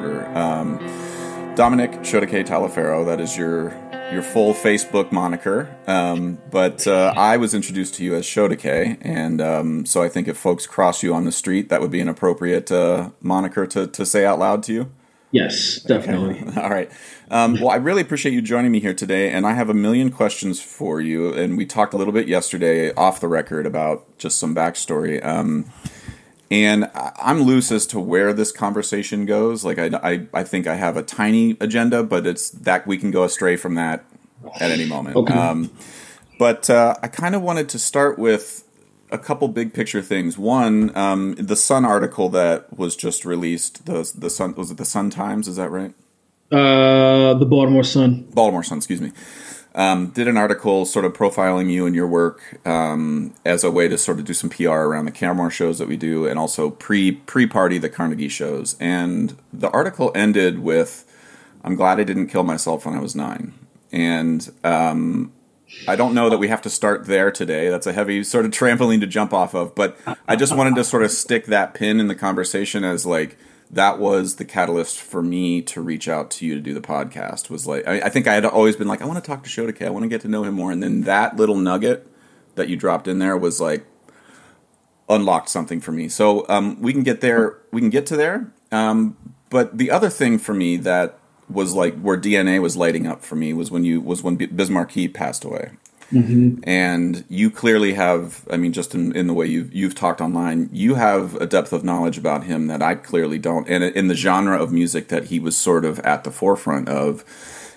disorder. Um, Dominic Shodekeh Talifero, that is your your full Facebook moniker. Um, but uh, I was introduced to you as Shodekeh, and um, so I think if folks cross you on the street, that would be an appropriate uh, moniker to, to say out loud to you. Yes, definitely. Okay. All right. Um, well, I really appreciate you joining me here today, and I have a million questions for you. And we talked a little bit yesterday off the record about just some backstory. And I'm loose as to where this conversation goes. Like I, I, I, think I have a tiny agenda, but it's that we can go astray from that at any moment. Okay. Um, but uh, I kind of wanted to start with a couple big picture things. One, um, the Sun article that was just released. The the Sun was it the Sun Times? Is that right? Uh, the Baltimore Sun. Baltimore Sun. Excuse me um, did an article sort of profiling you and your work um, as a way to sort of do some PR around the Camera shows that we do, and also pre pre party the Carnegie shows. And the article ended with, "I'm glad I didn't kill myself when I was nine. And um, I don't know that we have to start there today. That's a heavy sort of trampoline to jump off of. But I just wanted to sort of stick that pin in the conversation as like that was the catalyst for me to reach out to you to do the podcast. Was like I, I think I had always been like I want to talk to Shodekeh. I want to get to know him more. And then that little nugget that you dropped in there was like unlocked something for me. So um, we can get there. We can get to there. Um, but the other thing for me that was like where DNA was lighting up for me was when you was when Biz Markie passed away. Mm-hmm. And you clearly have, I mean, just in, in the way you've, you've talked online, you have a depth of knowledge about him that I clearly don't. And in the genre of music that he was sort of at the forefront of,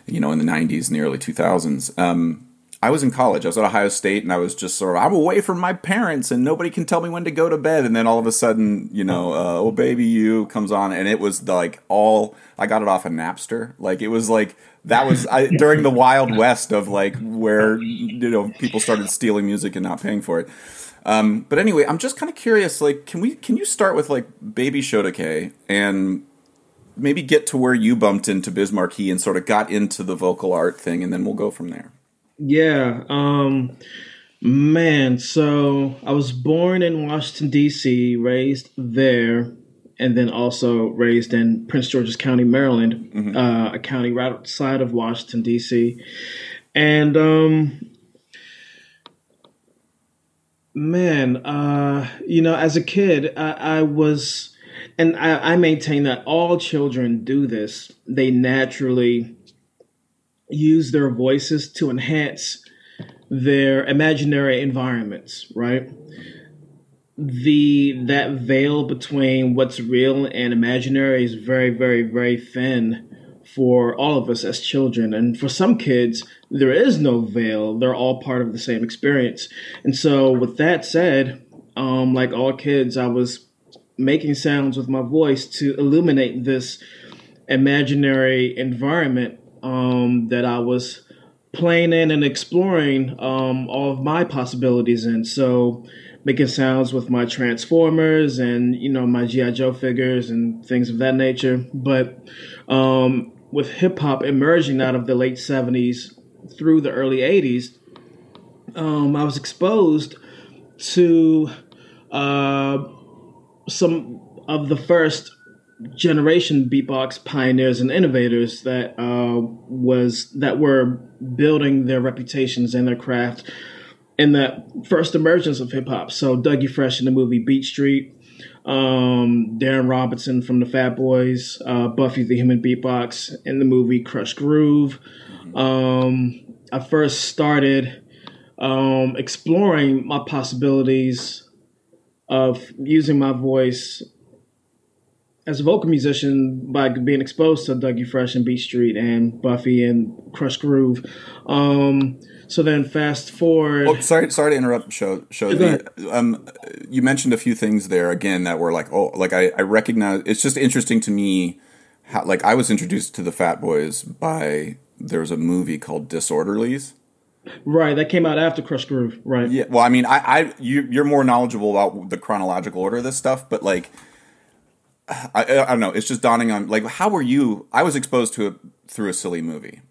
you know, in the 90s and the early 2000s. Um, I was in college. I was at Ohio State, and I was just sort of I'm away from my parents, and nobody can tell me when to go to bed. And then all of a sudden, you know, uh, "Oh Baby You" comes on, and it was like all I got it off of Napster. Like it was like that was I, during the Wild West of like where you know people started stealing music and not paying for it. Um, but anyway, I'm just kind of curious. Like, can we can you start with like Baby Shodekeh and maybe get to where you bumped into Biz Markie and sort of got into the vocal art thing, and then we'll go from there. Yeah. Um, man, so I was born in Washington D.C., raised there and then also raised in Prince George's County, Maryland, mm-hmm. uh, a county right outside of Washington D.C. And um, man, uh, you know, as a kid, I, I was, and I, I maintain that all children do this. They naturally use their voices to enhance their imaginary environments, right? The that veil between what's real and imaginary is very very very thin for all of us as children. And for some kids there is no veil. They're all part of the same experience. And so with that said um, like all kids i was making sounds with my voice to illuminate this imaginary environment um, that i was playing in and exploring um, all of my possibilities in. So making sounds with my Transformers and you know my GI Joe figures and things of that nature. But um, with hip hop emerging out of the late '70s through the early '80s, um, I was exposed to uh, some of the first generation beatbox pioneers and innovators that uh, was that were building their reputations and their craft in that first emergence of hip hop. So Dougie Fresh in the movie Beat Street, um, Darren Robinson from the Fat Boys, uh, Buffy the Human Beatbox in the movie Krush Groove. Um, I first started um, exploring my possibilities of using my voice as a vocal musician by being exposed to Dougie Fresh and Beat Street and Buffy and Krush Groove. Um, so then fast forward. Oh, sorry, sorry to interrupt. Show, show. The, um, you mentioned a few things there again that were like, oh, like I, I recognize. It's just interesting to me, how like I was introduced to the Fat Boys by there's a movie called Disorderlies. Right, that came out after Krush Groove. Right. Yeah. Well, I mean, I, I, you, you're more knowledgeable about the chronological order of this stuff, but like, I, I don't know. It's just dawning on like, how were you? I was exposed to it through a silly movie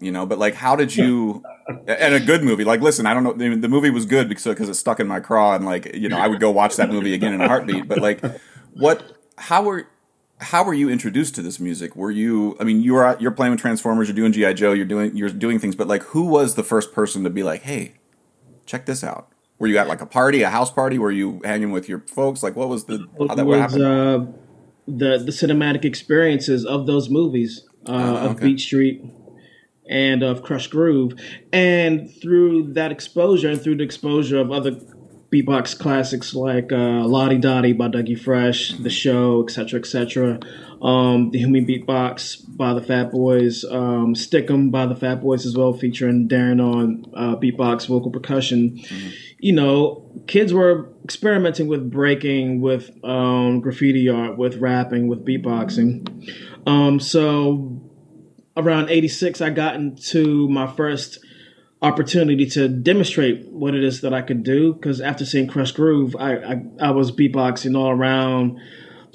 you know but like how did you and a good movie like listen i don't know the, movie was good because because it stuck in my craw and like you know i would go watch that movie again in a heartbeat but like what how were how were you introduced to this music? Were you? I mean, you were you're playing with Transformers, you're doing GI Joe, you're doing you're doing things, but like, who was the first person to be like, hey, check this out? Were you at like a party, a house party? Were you hanging with your folks? Like, what was the how that was, happened? Uh, the the cinematic experiences of those movies uh, uh, okay. of Beat Street and of Krush Groove, and through that exposure and through the exposure of other beatbox classics like uh, La Di Da Di by Dougie Fresh, The Show, etc., etc. Um, the Human Beatbox by the Fat Boys, um, Stick'em by the Fat Boys as well, featuring Darren on uh, beatbox vocal percussion. Mm-hmm. You know, kids were experimenting with breaking, with um, graffiti art, with rapping, with beatboxing. Um, so around 86, I got into my first opportunity to demonstrate what it is that I could do. Because after seeing Krush Groove, I, I, I was beatboxing all around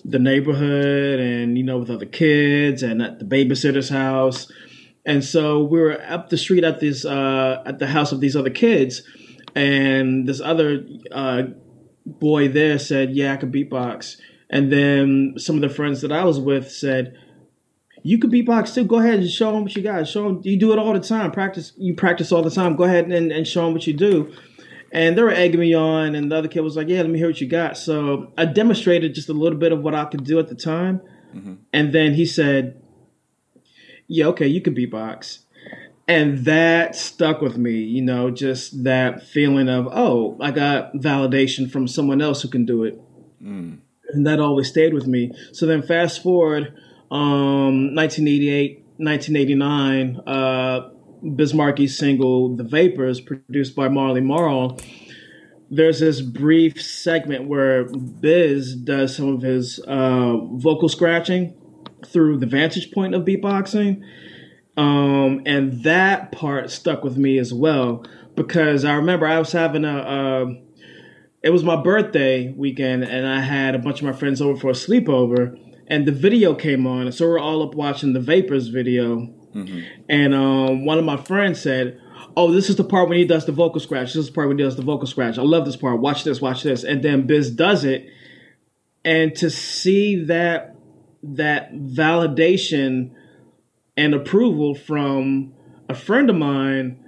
the neighborhood and you know with other kids and at the babysitter's house. And so we were up the street at this uh, at the house of these other kids, and this other uh, boy there said, "Yeah, I could beatbox." And then some of the friends that I was with said, you could beatbox too. Go ahead and show them what you got. Show them you do it all the time. Practice. You practice all the time. Go ahead and, and show them what you do. And they were egging me on, and the other kid was like, "Yeah, let me hear what you got." So I demonstrated just a little bit of what I could do at the time, mm-hmm. and then he said, "Yeah, okay, you can beatbox." And that stuck with me, you know, just that feeling of, oh, I got validation from someone else who can do it. Mm. And that always stayed with me. So then fast forward um, 1988, 1989, uh, Biz Markie's single "The Vapors," produced by Marley Marl. There's this brief segment where Biz does some of his uh, vocal scratching through the vantage point of beatboxing, um, and that part stuck with me as well because I remember I was having a. a it was my birthday weekend, and I had a bunch of my friends over for a sleepover and the video came on, so we're all up watching the Vapors video. Mm-hmm. And um, one of my friends said, "Oh, this is the part when he does the vocal scratch. This is the part when he does the vocal scratch. I love this part. Watch this, watch this." And then Biz does it, and to see that that validation and approval from a friend of mine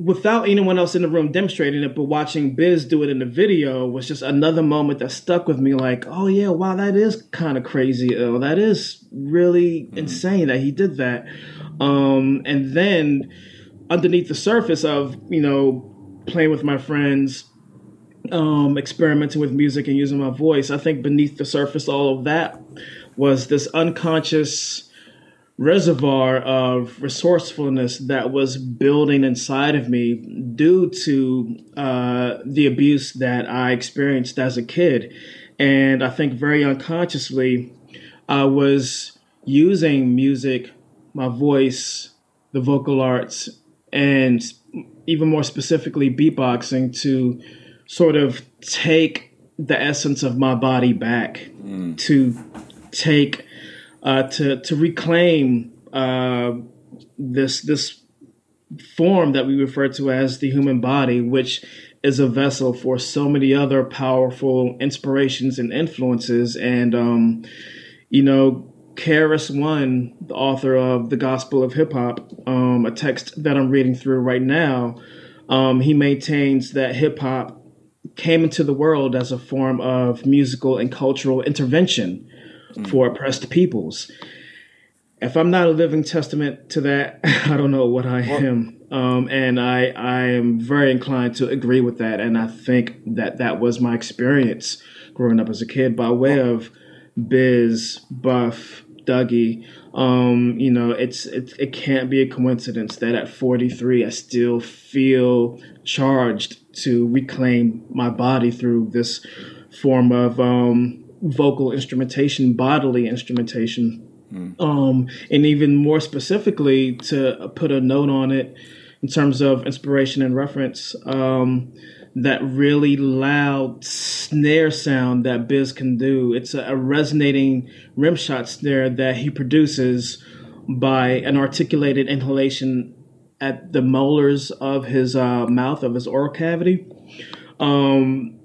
without anyone else in the room demonstrating it, but watching Biz do it in the video was just another moment that stuck with me. Like, oh yeah, wow, that is kind of crazy. Oh, that is really mm-hmm. insane that he did that. Um, and then underneath the surface of you know playing with my friends, um, experimenting with music and using my voice, I think beneath the surface, all of that was this unconscious reservoir of resourcefulness that was building inside of me due to uh, the abuse that I experienced as a kid. And I think very unconsciously, I was using music, my voice, the vocal arts, and even more specifically, beatboxing to sort of take the essence of my body back, mm. to take uh, to to reclaim uh, this this form that we refer to as the human body, which is a vessel for so many other powerful inspirations and influences. And um, you know, KRS One, the author of the Gospel of Hip Hop, um, a text that I'm reading through right now, um, he maintains that hip hop came into the world as a form of musical and cultural intervention mm. for oppressed peoples. If I'm not a living testament to that, I don't know what I am. Um, and I, I am very inclined to agree with that. And I think that that was my experience growing up as a kid by way of Biz, Buff, Dougie. Um, you know, it's it, it can't be a coincidence that at 43 I still feel charged to reclaim my body through this form of um, vocal instrumentation, bodily instrumentation. Mm. Um, and even more specifically, to put a note on it in terms of inspiration and reference, um, that really loud snare sound that Biz can do. It's a, a resonating rim shot snare that he produces by an articulated inhalation at the molars of his uh, mouth, of his oral cavity. Um,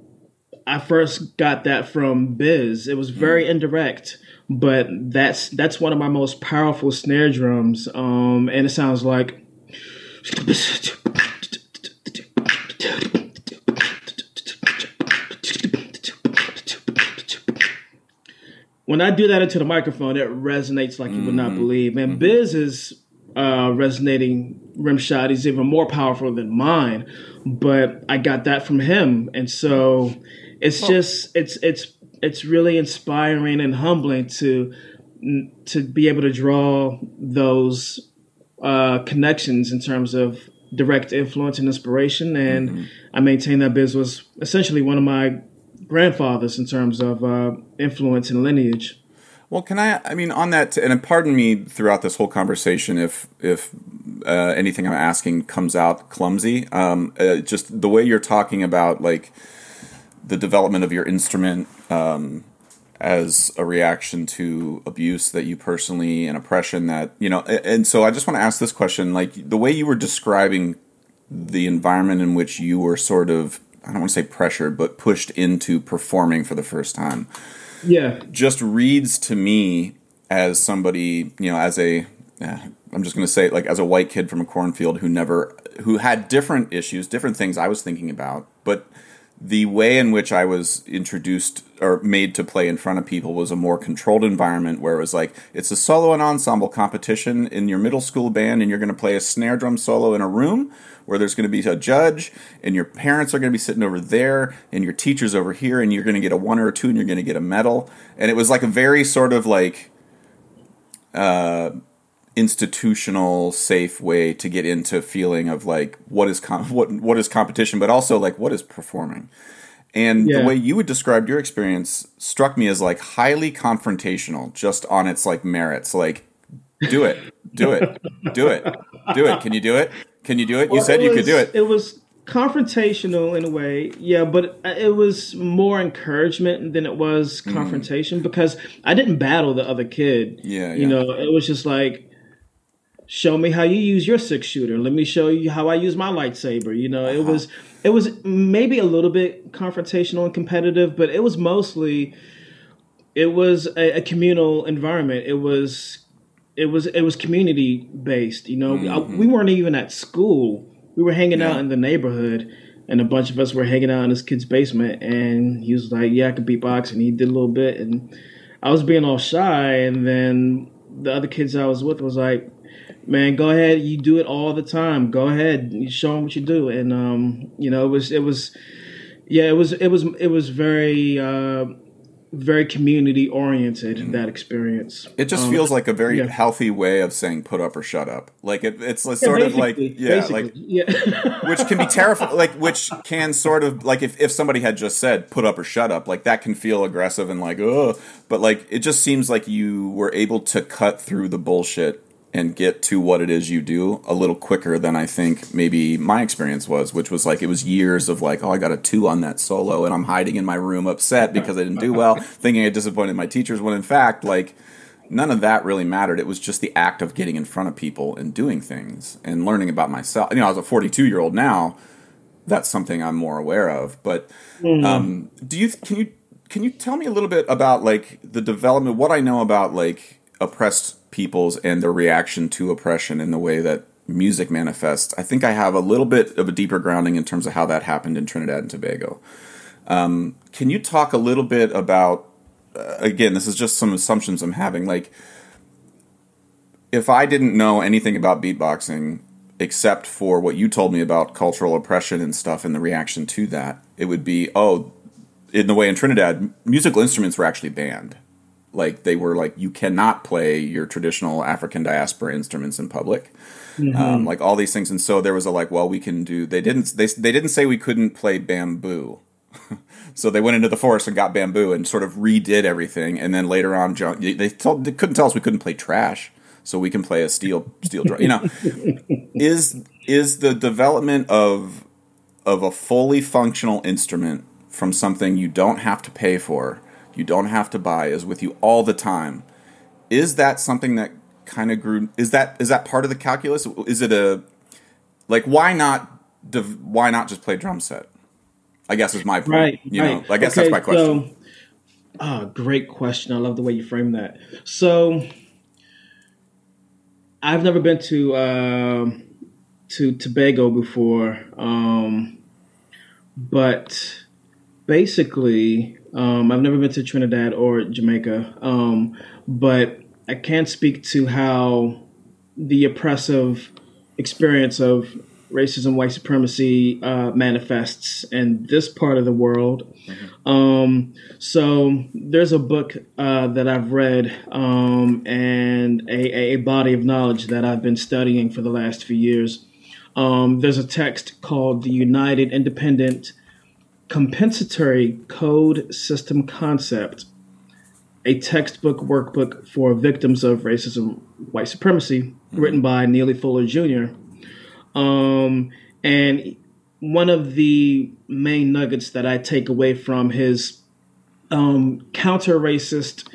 I first got that from Biz. It was very mm. indirect, but that's that's one of my most powerful snare drums. Um, and it sounds like. When I do that into the microphone, it resonates like you would not mm-hmm. believe. And mm-hmm. Biz is uh, resonating rim shot is even more powerful than mine, but I got that from him, and so it's just it's it's it's really inspiring and humbling to to be able to draw those uh, connections in terms of direct influence and inspiration. And mm-hmm. I maintain that Biz was essentially one of my grandfathers in terms of uh, influence and lineage. Well, can I? I mean, on that, and pardon me throughout this whole conversation if if uh, anything I'm asking comes out clumsy. Um, uh, just the way you're talking about like the development of your instrument um, as a reaction to abuse that you personally and oppression that you know. And so I just want to ask this question: like the way you were describing the environment in which you were sort of I don't want to say pressured, but pushed into performing for the first time. Yeah, just reads to me as somebody you know as a I'm just going to say it like as a white kid from a cornfield who never who had different issues, different things I was thinking about, but the way in which I was introduced or made to play in front of people was a more controlled environment where it was like it's a solo and ensemble competition in your middle school band and you're going to play a snare drum solo in a room where there's going to be a judge and your parents are going to be sitting over there and your teachers over here and you're going to get a one or a two and you're going to get a medal. And it was like a very sort of like uh institutional safe way to get into feeling of like what is com- what what is competition but also like what is performing. And yeah. the way you would describe your experience struck me as like highly confrontational just on its like merits. Like do it do it do it do it. Can you do it? Can you do it? Well, you said it you could do it. it was confrontational in a way yeah but it was more encouragement than it was mm. confrontation mm. because i didn't battle the other kid. Yeah, yeah. you know it was just like show me how you use your six shooter let me show you how i use my lightsaber you know uh-huh. it was it was maybe a little bit confrontational and competitive but it was mostly it was a, a communal environment it was it was it was community based you know mm-hmm. we weren't even at school we were hanging yeah. out in the neighborhood and a bunch of us were hanging out in this kid's basement and he was like yeah i can beatbox and he did a little bit and i was being all shy and then the other kids i was with was like man, go ahead. You do it all the time. Go ahead. You show them what you do. And um, you know, it was it was yeah, it was it was it was very uh, very community oriented mm. that experience. It just um, feels like a very yeah. healthy way of saying "put up" or "shut up." Like it, it's sort yeah, of like yeah, like yeah. which can be terrifying. Like which can sort of like if if somebody had just said "put up" or "shut up," like that can feel aggressive and like oh, but like it just seems like you were able to cut through the bullshit and get to what it is you do a little quicker than I think maybe my experience was, which was like it was years of like, oh, I got a two on that solo, and I'm hiding in my room upset because I didn't do well, thinking I disappointed my teachers. When in fact, like none of that really mattered. It was just the act of getting in front of people and doing things and learning about myself. You know, I was a 42 year old now. That's something I'm more aware of. But mm-hmm. um, do you can you can you tell me a little bit about like the development? What I know about like oppressed peoples and their reaction to oppression in the way that music manifests. I think I have a little bit of a deeper grounding in terms of how that happened in Trinidad and Tobago. Um, can you talk a little bit about? Uh, again, this is just some assumptions I'm having. Like, if I didn't know anything about beatboxing except for what you told me about cultural oppression and stuff and the reaction to that, it would be oh, in the way in Trinidad, musical instruments were actually banned like they were like you cannot play your traditional African diaspora instruments in public. Mm-hmm. Um, like all these things, and so there was a like, well, we can do. They didn't. They they didn't say we couldn't play bamboo. so they went into the forest and got bamboo and sort of redid everything. And then later on, they told they couldn't tell us we couldn't play trash, so we can play a steel steel drum. You know, is is the development of of a fully functional instrument from something you don't have to pay for you don't have to buy is with you all the time. Is that something that kind of grew? Is that is that part of the calculus? Is it a like why not why not just play drum set? I guess is my point. Right. You right. know, I guess Okay, that's my question. So, ah, great question. I love the way you frame that. So, I've never been to um to Tobago before, um, but basically, um, I've never been to Trinidad or Jamaica. Um, but I can't speak to how the oppressive experience of racism, white supremacy uh, manifests in this part of the world. Um, so there's a book uh, that I've read um, and a, a body of knowledge that I've been studying for the last few years. Um, there's a text called the United Independent Compensatory Code System Concept, a textbook workbook for victims of racism, white supremacy, written by Neely Fuller Jr. Um, and one of the main nuggets that I take away from his um, counter racist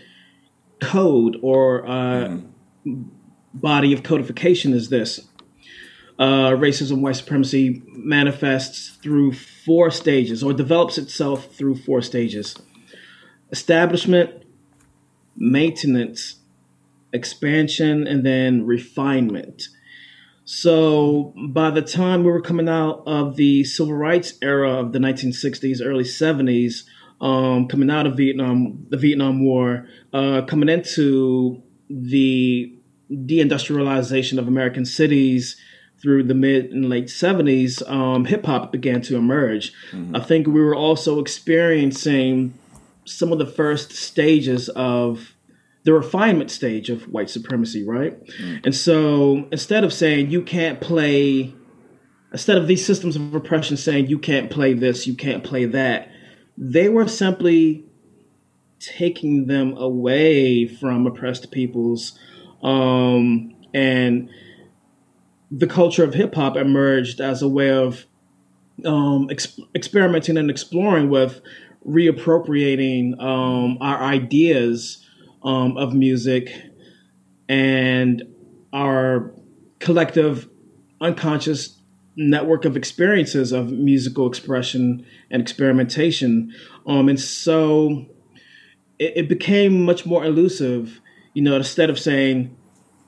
code or uh, body of codification is this. Uh, racism, white supremacy manifests through four stages or develops itself through four stages establishment, maintenance, expansion, and then refinement. So by the time we were coming out of the civil rights era of the 1960s, early 70s, um, coming out of Vietnam, the Vietnam War, uh, coming into the deindustrialization of American cities through the mid and late 70s, um, hip hop began to emerge. I think we were also experiencing some of the first stages of the refinement stage of white supremacy, right? And so instead of saying you can't play, instead of these systems of oppression saying you can't play this, you can't play that, they were simply taking them away from oppressed peoples. Um, and the culture of hip hop emerged as a way of um, ex- experimenting and exploring with reappropriating um, our ideas um, of music and our collective unconscious network of experiences of musical expression and experimentation. Um, and so it, it became much more elusive, you know, instead of saying,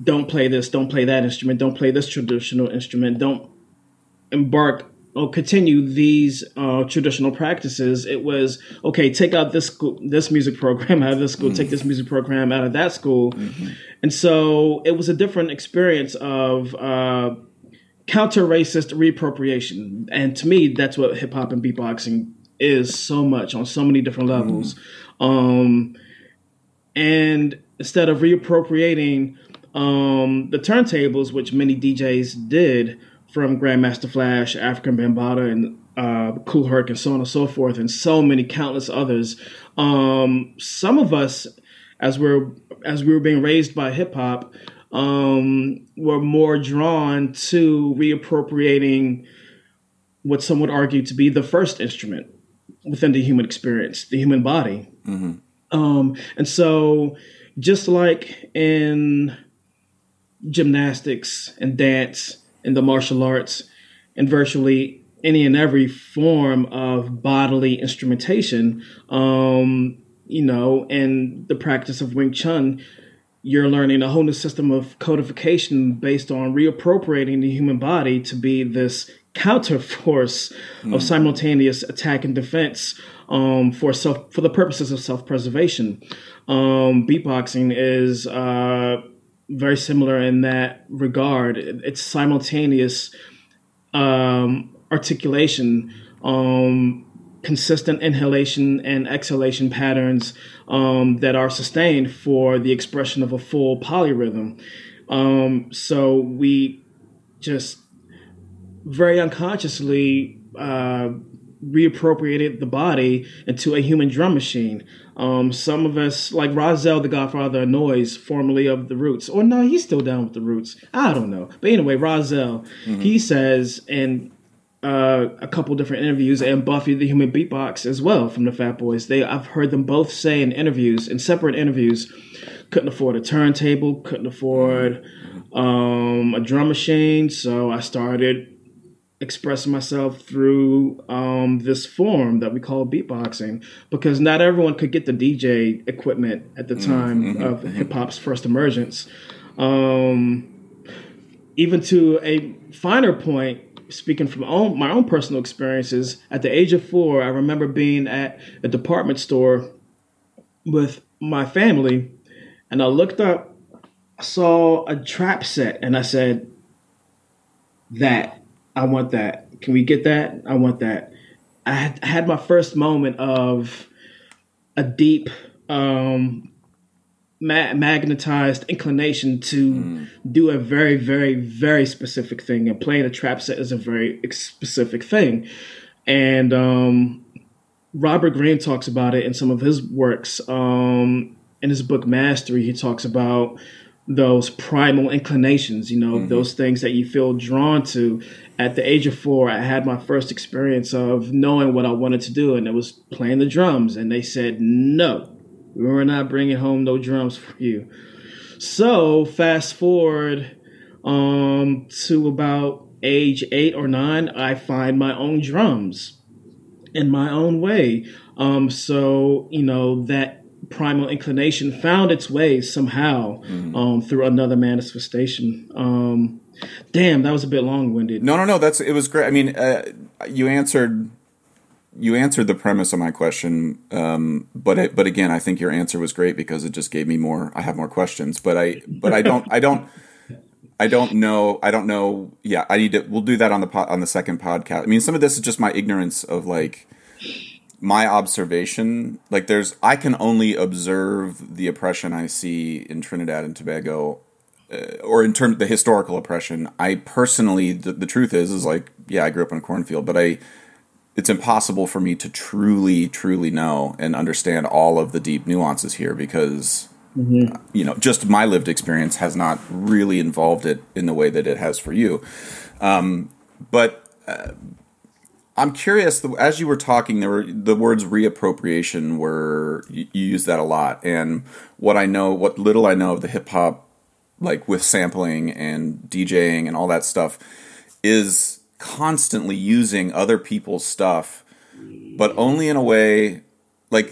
don't play this, don't play that instrument, don't play this traditional instrument, don't embark or continue these uh, traditional practices. It was okay. Take out this school, this music program out of this school. Take this music program out of that school, and so it was a different experience of uh, counter racist reappropriation. And to me, that's what hip hop and beatboxing is so much on so many different levels. Um, and instead of reappropriating um, the turntables, which many DJs did from Grandmaster Flash, Afrika Bambaataa, and uh, Kool Herc, and so on and so forth, and so many countless others. Um, some of us, as we're as we were being raised by hip hop, um, were more drawn to reappropriating what some would argue to be the first instrument within the human experience, the human body. Um, and so, just like in gymnastics and dance and the martial arts and virtually any and every form of bodily instrumentation, um, you know, and the practice of Wing Chun, you're learning a whole new system of codification based on reappropriating the human body to be this counter force of simultaneous attack and defense um, for self for the purposes of self preservation. Um, beatboxing is uh, very similar in that regard. It's simultaneous um, articulation, um, consistent inhalation and exhalation patterns um, that are sustained for the expression of a full polyrhythm. Um, so we just very unconsciously uh, reappropriated the body into a human drum machine. Um, some of us, like Rahzel, the godfather of noise, formerly of the Roots, or no, he's still down with the Roots. I don't know, but anyway, Rahzel, he says in uh, a couple different interviews, and Buffy the Human Beatbox as well from the Fat Boys. They, I've heard them both say in interviews, in separate interviews, couldn't afford a turntable, couldn't afford um, a drum machine, so I started expressing myself through um, this form that we call beatboxing because not everyone could get the DJ equipment at the time mm-hmm, of mm-hmm. hip hop's first emergence. Um, even to a finer point, speaking from own, my own personal experiences, at the age of four, I remember being at a department store with my family, and I looked up, saw a trap set, and I said, "That I want that. Can we get that? I want that." I had, I had my first moment of a deep um, ma- magnetized inclination to mm. do a very, very, very specific thing. And playing a trap set is a very specific thing. And um, Robert Greene talks about it in some of his works. Um, in his book Mastery, he talks about those primal inclinations, you know, mm-hmm. those things that you feel drawn to. At the age of four, I had my first experience of knowing what I wanted to do, and it was playing the drums. And they said, no, we're not bringing home no drums for you. So fast forward um, to about age eight or nine, I find my own drums in my own way. Um, so you know that primal inclination found its way somehow mm-hmm. um, through another manifestation. Um, damn, that was a bit long winded. No, no, no. That's it was great. I mean, uh, you answered you answered the premise of my question, um, but it, but again, I think your answer was great because it just gave me more. I have more questions, but I but I don't I don't I don't know I don't know. Yeah, I need to. We'll do that on the po- on the second podcast. I mean, some of this is just my ignorance of like my observation. Like, there's I can only observe the oppression I see in Trinidad and Tobago. Uh, or in terms of the historical oppression, I personally, the, the truth is, is like, yeah, I grew up in a cornfield, but I, it's impossible for me to truly, truly know and understand all of the deep nuances here because, mm-hmm. you know, just my lived experience has not really involved it in the way that it has for you. Um, but uh, I'm curious. As you were talking, there were the words reappropriation were you, you use that a lot, and what I know, what little I know of the hip hop, like with sampling and DJing and all that stuff, is constantly using other people's stuff, but only in a way like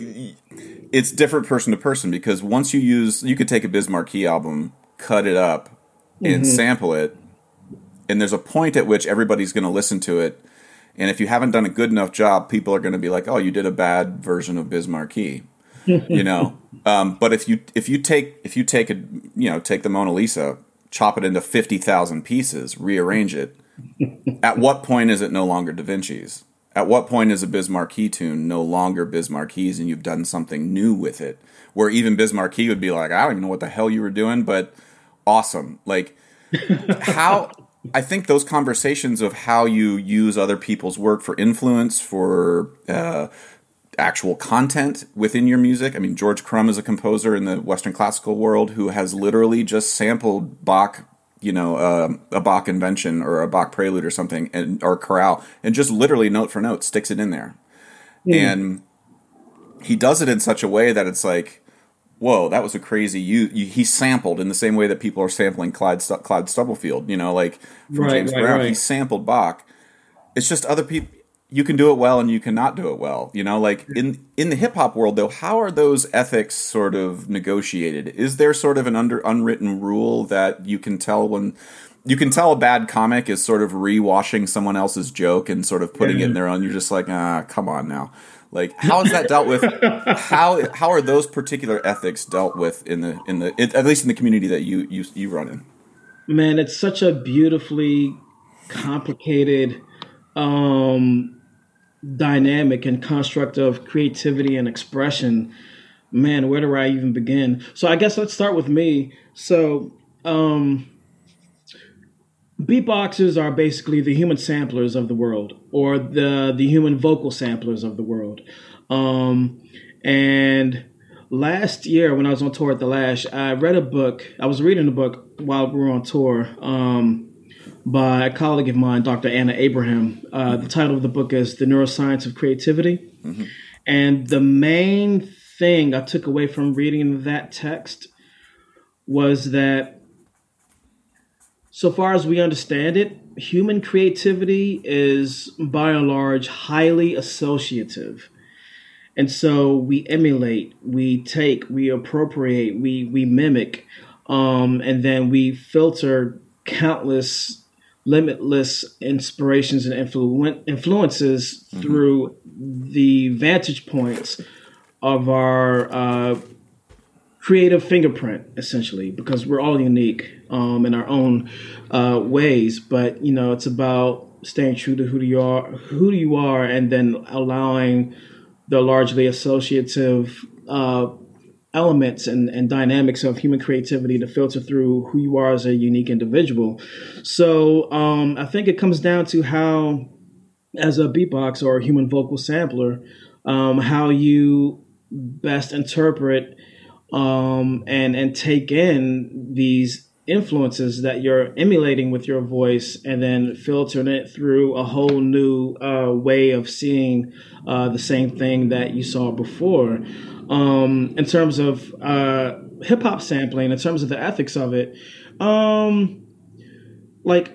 it's different person to person because once you use you could take a Biz Markie album, cut it up, and mm-hmm. sample it, and there's a point at which everybody's going to listen to it, and if you haven't done a good enough job, people are going to be like, "Oh, you did a bad version of Biz Markie," you know. Um, but if you if you take if you take a you know take the Mona Lisa, chop it into fifty thousand pieces, rearrange it, at what point is it no longer Da Vinci's? At what point is a Biz Markie tune no longer Biz Markie's and you've done something new with it? Where even Biz Markie would be like, I don't even know what the hell you were doing, but awesome. Like, how I think those conversations of how you use other people's work for influence, for uh, actual content within your music. I mean, George Crumb is a composer in the Western classical world who has literally just sampled Bach you know, uh, a Bach invention or a Bach prelude or something, and or chorale, and just literally note for note sticks it in there, mm. and he does it in such a way that it's like, whoa, that was a crazy. You, you he sampled in the same way that people are sampling Clyde Clyde Stubblefield, you know, like from right, James right, Brown. Right. He sampled Bach. It's just other people you can do it well and you cannot do it well. You know, like in in the hip hop world though, how are those ethics sort of negotiated? Is there sort of an under unwritten rule that you can tell when you can tell a bad comic is sort of rewashing someone else's joke and sort of putting yeah. it in their own. You're just like, ah, come on now. Like, how is that dealt with? how how are those particular ethics dealt with in the in the at least in the community that you you you run in? Man, it's such a beautifully complicated um dynamic and construct of creativity and expression, man, where do I even begin? So I guess let's start with me. So, um, beatboxers are basically the human samplers of the world, or the the human vocal samplers of the world. Um, and last year, when I was on tour at the Lash, I read a book. I was reading a book while we were on tour. Um, by a colleague of mine, Dr. Anna Abraham. Uh, the title of the book is The Neuroscience of Creativity. Mm-hmm. And the main thing I took away from reading that text was that so far as we understand it, human creativity is by and large highly associative. And so we emulate, we take, we appropriate, we we mimic, um, and then we filter countless limitless inspirations and influ- influences mm-hmm. through the vantage points of our uh, creative fingerprint, essentially, because we're all unique um, in our own uh, ways. But you know, it's about staying true to who you are, who you are, and then allowing the largely associative uh, elements and, and dynamics of human creativity to filter through who you are as a unique individual. So um, I think it comes down to how, as a beatbox or a human vocal sampler, um, how you best interpret um, and and take in these influences that you're emulating with your voice and then filtering it through a whole new uh, way of seeing uh, the same thing that you saw before. Um, in terms of uh, hip hop sampling, in terms of the ethics of it, um, like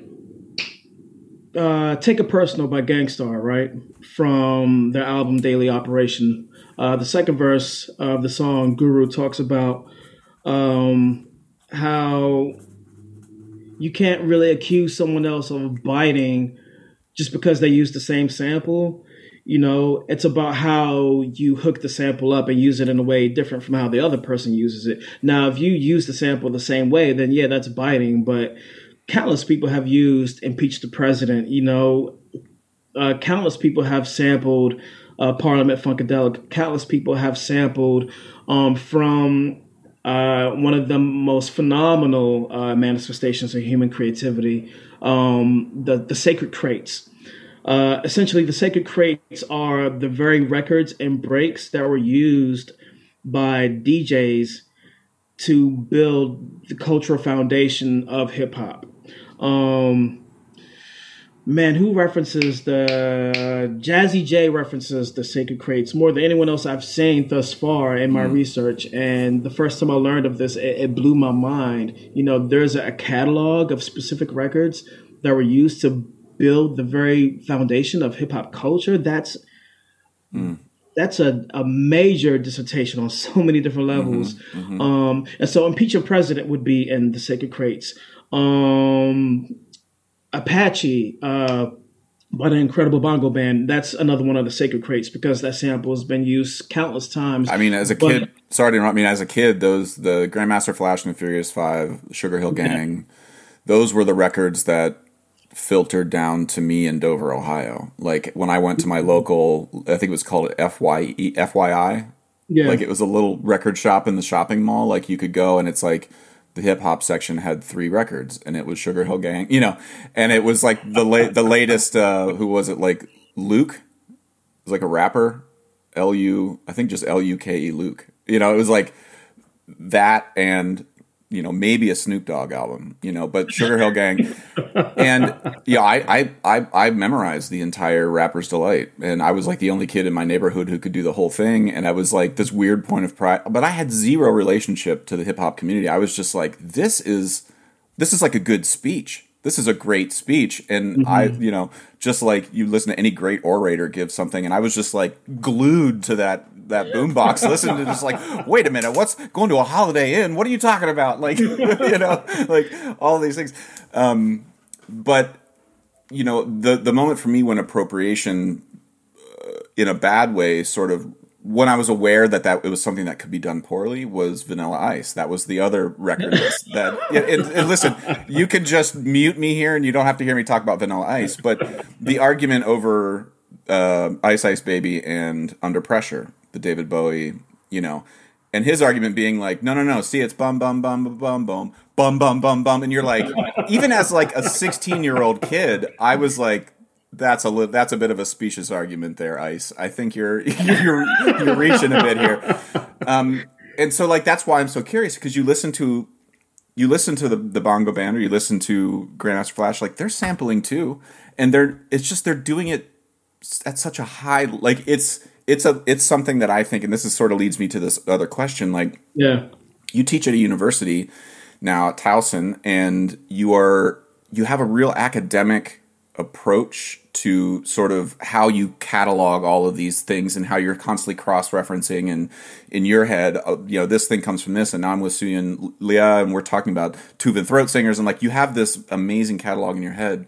uh, Take It Personal by Gang Starr, right? From their album Daily Operation. Uh, the second verse of the song Guru talks about um, how you can't really accuse someone else of biting just because they use the same sample. You know, it's about how you hook the sample up and use it in a way different from how the other person uses it. Now, if you use the sample the same way, then yeah, that's biting. But countless people have used impeach the president. You know, uh, countless people have sampled uh, Parliament Funkadelic. Countless people have sampled um, from uh, one of the most phenomenal uh, manifestations of human creativity, um, the the sacred crates. Uh, essentially, the sacred crates are the very records and breaks that were used by DJs to build the cultural foundation of hip hop. Um, man, who references the Jazzy Jay references the sacred crates more than anyone else I've seen thus far in my mm. research. And the first time I learned of this, it, it blew my mind. You know, there's a catalog of specific records that were used to build the very foundation of hip hop culture. That's mm. that's a, a major dissertation on so many different levels. Mm-hmm, mm-hmm. Um, and so, impeach a president would be in the sacred crates. Um, Apache uh, by the Incredible Bongo Band. That's another one of the sacred crates because that sample has been used countless times. I mean, as a but, kid, sorry to interrupt. I mean, as a kid, those the Grandmaster Flash and the Furious Five, Sugar Hill Gang, yeah. those were the records that filtered down to me in Dover, Ohio. Like when I went to my local, I think it was called FYE, FYI. Yeah. Like it was a little record shop in the shopping mall. Like you could go and it's like the hip hop section had three records, and it was Sugar Hill Gang, you know, and it was like the la- the latest. Uh, who was it? Like Luke, it was like a rapper. L U, I think just L U K E Luke. You know, it was like that and you know maybe a Snoop Dogg album, you know, but Sugar Hill Gang, and yeah, I, I I I memorized the entire Rapper's Delight, and I was like the only kid in my neighborhood who could do the whole thing, and I was like this weird point of pride, but I had zero relationship to the hip hop community. I was just like, this is this is like a good speech. This is a great speech, and mm-hmm. I, you know, just like you listen to any great orator give something, and I was just like glued to that that boombox, listening to just like, wait a minute, what's going to a Holiday Inn? What are you talking about? Like, you know, like all these things. Um, but you know, the the moment for me when appropriation, uh, in a bad way, sort of when I was aware that that it was something that could be done poorly was Vanilla Ice. That was the other record that. And, and, listen, you can just mute me here, and you don't have to hear me talk about Vanilla Ice. But the argument over uh, Ice Ice Baby and Under Pressure the David Bowie, you know, and his argument being like, no, no, no, see, it's bum, bum, bum, bum, bum, bum, bum, bum, bum, bum, and you're like, even as like a 16 year old kid, I was like, that's a li- that's a bit of a specious argument there, Ice. I think you're you're you're reaching a bit here, um, and so like that's why I'm so curious because you listen to you listen to the the Bongo Band or you listen to Grandmaster Flash, like they're sampling too, and they're it's just they're doing it at such a high like it's it's a it's something that I think, and this is sort of leads me to this other question. Like, yeah, you teach at a university now at Towson, and you are you have a real academic approach to sort of how you catalog all of these things and how you're constantly cross-referencing and in your head uh, you know this thing comes from this and now I'm with Suyin Leah and we're talking about Tuvan throat singers and like you have this amazing catalog in your head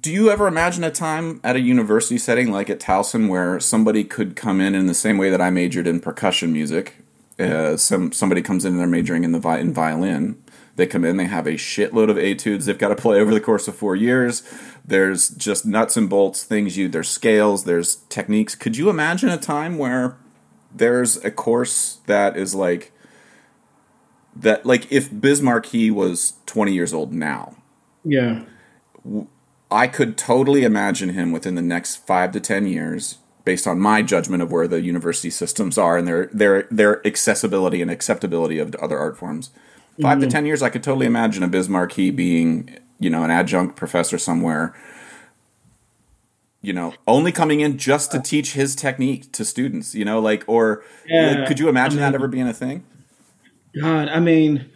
do you ever imagine a time at a university setting like at Towson where somebody could come in in the same way that I majored in percussion music uh, some somebody comes in and they're majoring in the vi- in violin they come in, they have a shitload of etudes they've got to play over the course of four years. There's just nuts and bolts things you there's scales, there's techniques. Could you imagine a time where there's a course that is like that like if Biz Markie was 20 years old now. Yeah. I could totally imagine him within the next 5 to 10 years based on my judgment of where the university systems are and their their their accessibility and acceptability of other art forms 5 mm-hmm. to ten years, I could totally imagine a Biz Markie being, you know, an adjunct professor somewhere. You know, only coming in just to teach his technique to students. You know, like or yeah, like, could you imagine I mean, that ever being a thing? God, I mean,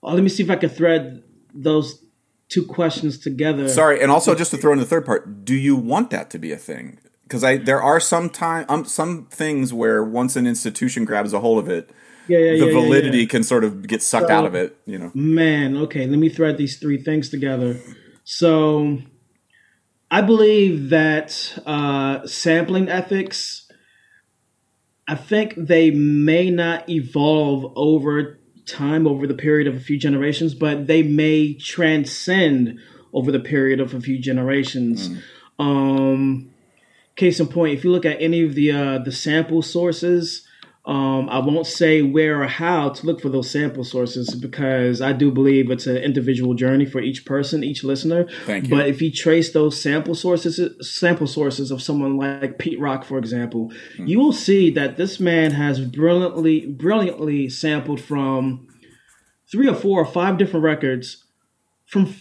well, let me see if I can thread those two questions together. Sorry, and also just to throw in the third part, do you want that to be a thing? Because I there are some time um, some things where once an institution grabs a hold of it, yeah, yeah, the yeah, validity can sort of get sucked so, out of it. You know, man. Okay, let me thread these three things together. So, I believe that uh, sampling ethics. I think they may not evolve over time, over the period of a few generations, but they may transcend over the period of a few generations. Mm. Um, case in point, if you look at any of the uh, the sample sources um, I won't say where or how to look for those sample sources because I do believe it's an individual journey for each person, each listener. Thank you. But if you trace those sample sources, sample sources of someone like Pete Rock, for example, mm-hmm. you will see that this man has brilliantly, brilliantly sampled from three or four or five different records from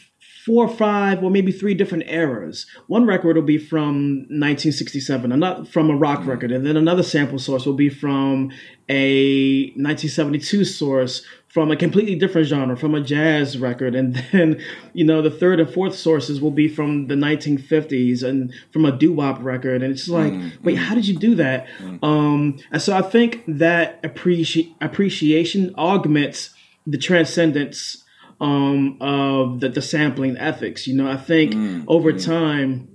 four or five or maybe three different eras. One record will be from 1967, another from a rock record, and then another sample source will be from a 1972 source from a completely different genre, from a jazz record, and then you know the third and fourth sources will be from the 1950s and from a doo wop record, and it's like, mm-hmm. wait, how did you do that? Mm-hmm. Um, and so I think that appreci- appreciation augments the transcendence um, of the, the sampling ethics. You know, I think mm, over mm. time,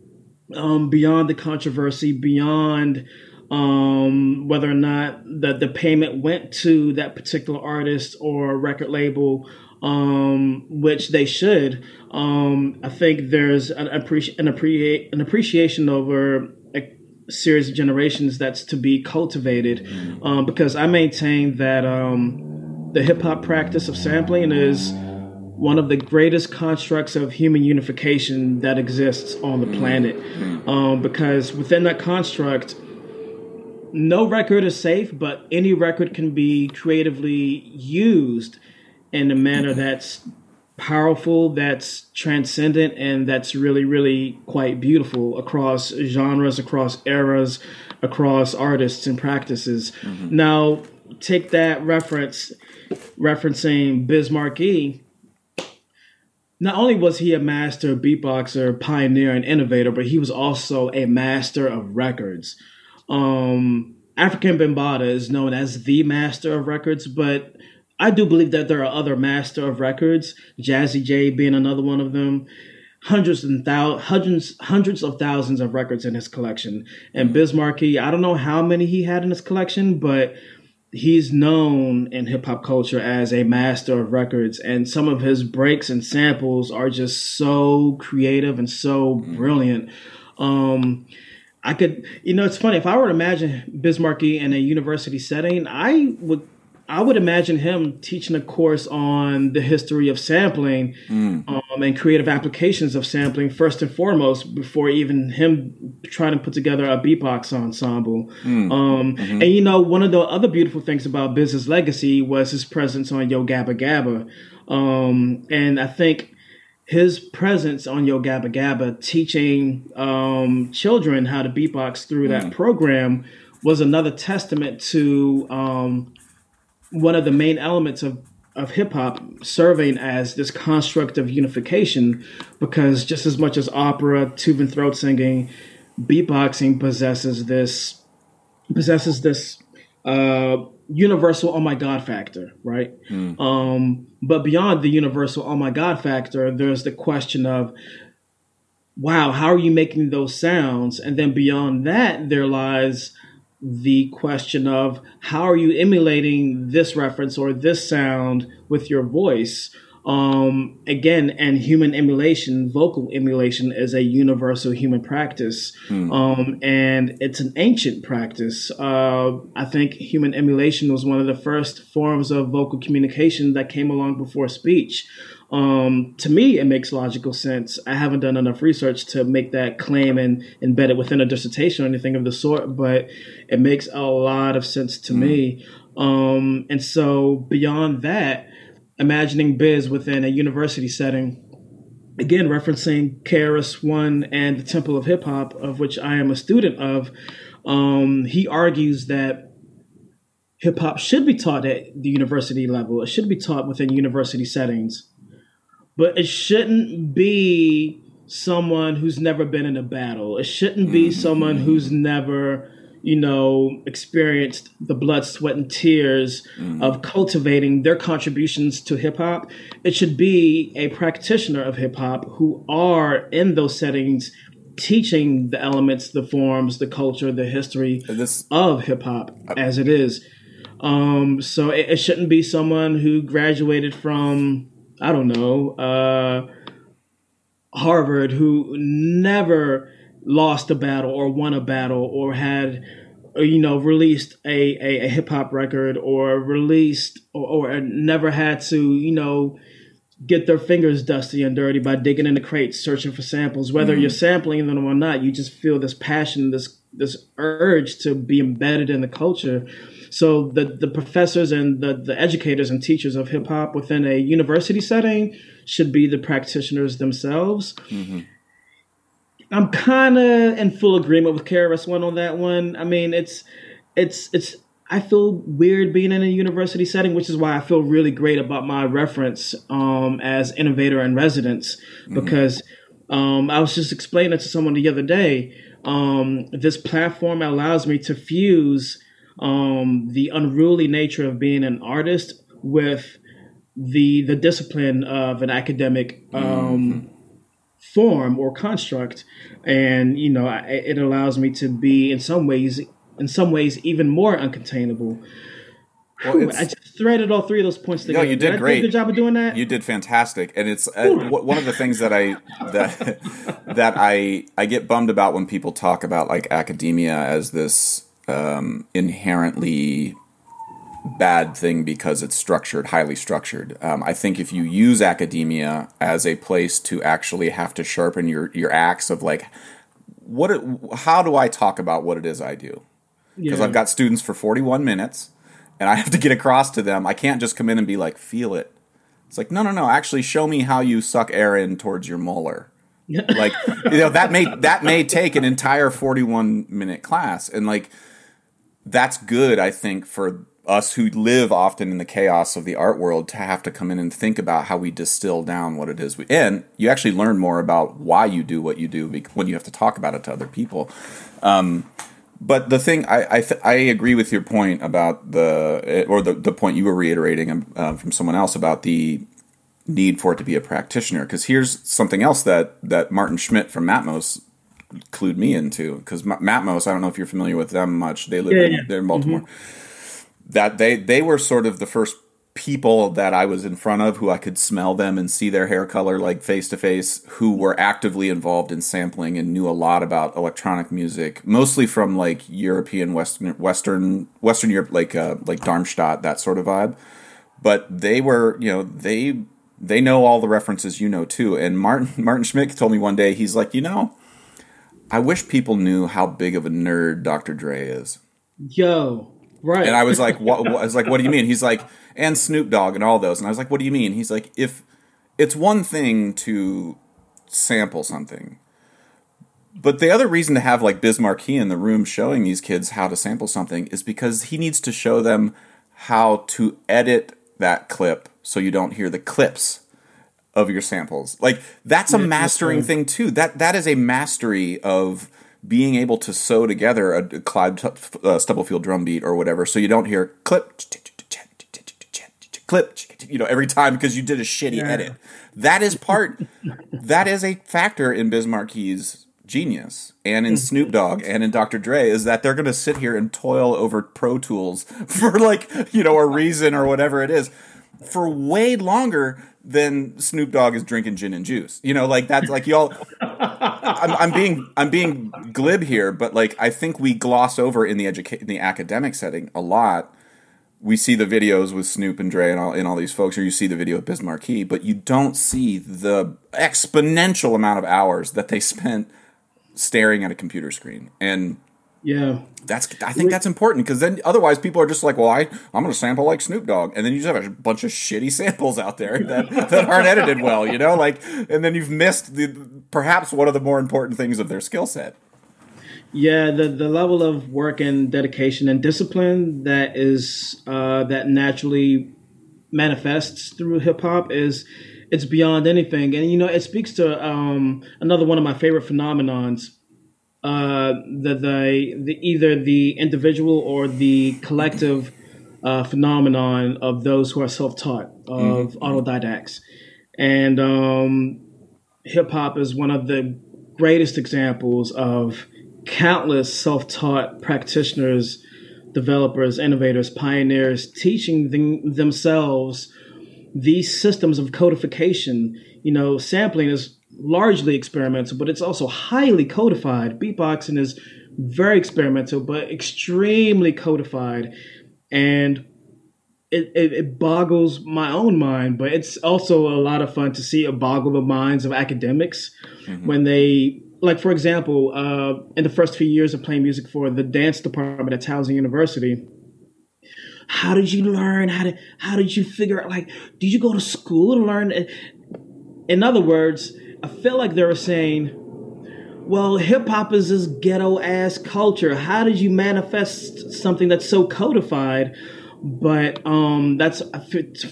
um, beyond the controversy, beyond um, whether or not the, the payment went to that particular artist or record label, um, which they should. Um, I think there's an, appreci- an, appreci- an appreciation over a series of generations that's to be cultivated mm. um, because I maintain that um, the hip hop practice of sampling is one of the greatest constructs of human unification that exists on the planet. Um, because within that construct, no record is safe, but any record can be creatively used in a manner that's powerful, that's transcendent, and that's really, really quite beautiful across genres, across eras, across artists and practices. Mm-hmm. Now, take that reference, referencing Biz Markie not only was he a master beatboxer, pioneer, and innovator, but he was also a master of records. Um, Afrika Bambaataa is known as the master of records, but I do believe that there are other master of records, Jazzy Jay being another one of them. Hundreds and thou- hundreds, hundreds of thousands of records in his collection. And Biz Markie, I don't know how many he had in his collection, but he's known in hip hop culture as a master of records, and some of his breaks and samples are just so creative and so mm-hmm. brilliant. Um, I could, you know, it's funny if I were to imagine Biz Markie in a university setting, I would I would imagine him teaching a course on the history of sampling mm. um, and creative applications of sampling first and foremost before even him trying to put together a beatbox ensemble. Mm. Um, mm-hmm. And you know, one of the other beautiful things about Biz's legacy was his presence on Yo Gabba Gabba. Um, and I think his presence on Yo Gabba Gabba teaching um, children how to beatbox through mm. that program was another testament to um, one of the main elements of of hip hop serving as this construct of unification because just as much as opera, Tuvan throat singing, beatboxing possesses this possesses this uh, universal oh my god factor, right? Mm. Um, but beyond the universal oh my god factor, there's the question of wow, how are you making those sounds? And then beyond that, there lies the question of how are you emulating this reference or this sound with your voice? Um, again and human emulation vocal emulation is a universal human practice. Hmm. um, and it's an ancient practice. Uh, i think human emulation was one of the first forms of vocal communication that came along before speech um, to me, it makes logical sense. I haven't done enough research to make that claim and embed it within a dissertation or anything of the sort, but it makes a lot of sense to mm. me. Um, and so, beyond that, imagining Biz within a university setting, again, referencing KRS One and the Temple of Hip Hop, of which I am a student of, um, he argues that hip hop should be taught at the university level. It should be taught within university settings but it shouldn't be someone who's never been in a battle. It shouldn't be mm-hmm. someone who's never, you know, experienced the blood, sweat, and tears mm-hmm. of cultivating their contributions to hip hop. It should be a practitioner of hip hop who are in those settings teaching the elements, the forms, the culture, the history this, of hip hop as it is. Um, so it, it shouldn't be someone who graduated from I don't know, uh, Harvard who never lost a battle or won a battle or had you know released a, a, a hip hop record or released or, or, never had to you know get their fingers dusty and dirty by digging in the crates searching for samples whether mm-hmm. you're sampling them or not you just feel this passion this this urge to be embedded in the culture so the the professors and the, the educators and teachers of hip hop within a university setting should be the practitioners themselves. Mm-hmm. I'm kind of in full agreement with KRS One on that one. I mean, it's it's it's. I feel weird being in a university setting, which is why I feel really great about my reference um, as innovator in residence, mm-hmm. because um, I was just explaining it to someone the other day. Um, this platform allows me to fuse um, the unruly nature of being an artist with the the discipline of an academic um, mm-hmm. form or construct, and you know it allows me to be in some ways in some ways even more uncontainable. Well, I just threaded all three of those points together. No, you did, did great. good job of doing that. You did fantastic, and it's uh, one of the things that I that that I I get bummed about when people talk about like academia as this um, inherently bad thing because it's structured, highly structured. Um, I think if you use academia as a place to actually have to sharpen your your axe of like, what, it, how do I talk about what it is I do? Because yeah. I've got students for forty one minutes, and I have to get across to them. I can't just come in and be like, feel it. It's like, no, no, no. Actually, show me how you suck air in towards your molar. like, you know, that may that may take an entire forty one minute class, and like that's good, I think, for us who live often in the chaos of the art world to have to come in and think about how we distill down what it is we and you actually learn more about why you do what you do when you have to talk about it to other people. Um, but the thing I I, th- I, agree with your point about the or the, the point you were reiterating um, uh, from someone else about the need for it to be a practitioner. Because here's something else that that Martin Schmidt from Matmos clued me into because Matmos. I don't know if you're familiar with them much. They live yeah, in, yeah. they're in Baltimore. Mm-hmm. That they they were sort of the first people that I was in front of who I could smell them and see their hair color like face to face, who were actively involved in sampling and knew a lot about electronic music, mostly from like European Western Western Western Europe, like uh, like Darmstadt, that sort of vibe. But they were, you know, they they know all the references you know too. And Martin Martin Schmidt told me one day, he's like, you know, I wish people knew how big of a nerd Dr. Dre is. Yo, right. And I was like, what, what? I was like, what do you mean? He's like, and Snoop Dogg and all those. And I was like, what do you mean? He's like, if it's one thing to sample something, but the other reason to have like Biz Markie in the room showing these kids how to sample something is because he needs to show them how to edit that clip so you don't hear the clips of your samples. Like that's a mastering thing too. That that is a mastery of being able to sew together a Clyde uh, Stubblefield drum beat or whatever, so you don't hear clip clip you know every time because you did a shitty yeah. edit. That is part. that is a factor in Biz Markie's genius and in Snoop Dogg and in Dr. Dre is that they're going to sit here and toil over Pro Tools for like you know a reason or whatever it is for way longer than Snoop Dogg is drinking gin and juice. You know, like that's like y'all. I'm, I'm, being I'm being glib here, but like I think we gloss over in the educate in the academic setting a lot. We see the videos with Snoop and Dre and all and all these folks, or you see the video of Biz Markie, but you don't see the exponential amount of hours that they spent staring at a computer screen and yeah, that's I think that's important because then otherwise people are just like, well, I I'm going to sample like Snoop Dogg, and then you just have a bunch of shitty samples out there that that aren't edited well, you know, like, and then you've missed the perhaps one of the more important things of their skill set. Yeah, the the level of work and dedication and discipline that is uh, that naturally manifests through hip hop is it's beyond anything, and you know it speaks to um, another one of my favorite phenomenons uh, the, the, the either the individual or the collective uh, phenomenon of those who are self-taught of mm-hmm. autodidacts, and um, hip hop is one of the greatest examples of countless self-taught practitioners, developers, innovators, pioneers teaching them, themselves these systems of codification. You know, sampling is largely experimental, but it's also highly codified. Beatboxing is very experimental, but extremely codified. And it, it, it, boggles my own mind, but it's also a lot of fun to see it boggle the minds of academics mm-hmm. when they, like, for example, uh, in the first few years of playing music for the dance department at Towson University, how did you learn? How did how did you figure out? Like, did you go to school to learn? In other words, I feel like they were saying, well, hip hop is this ghetto ass culture. How did you manifest something that's so codified? But um, that's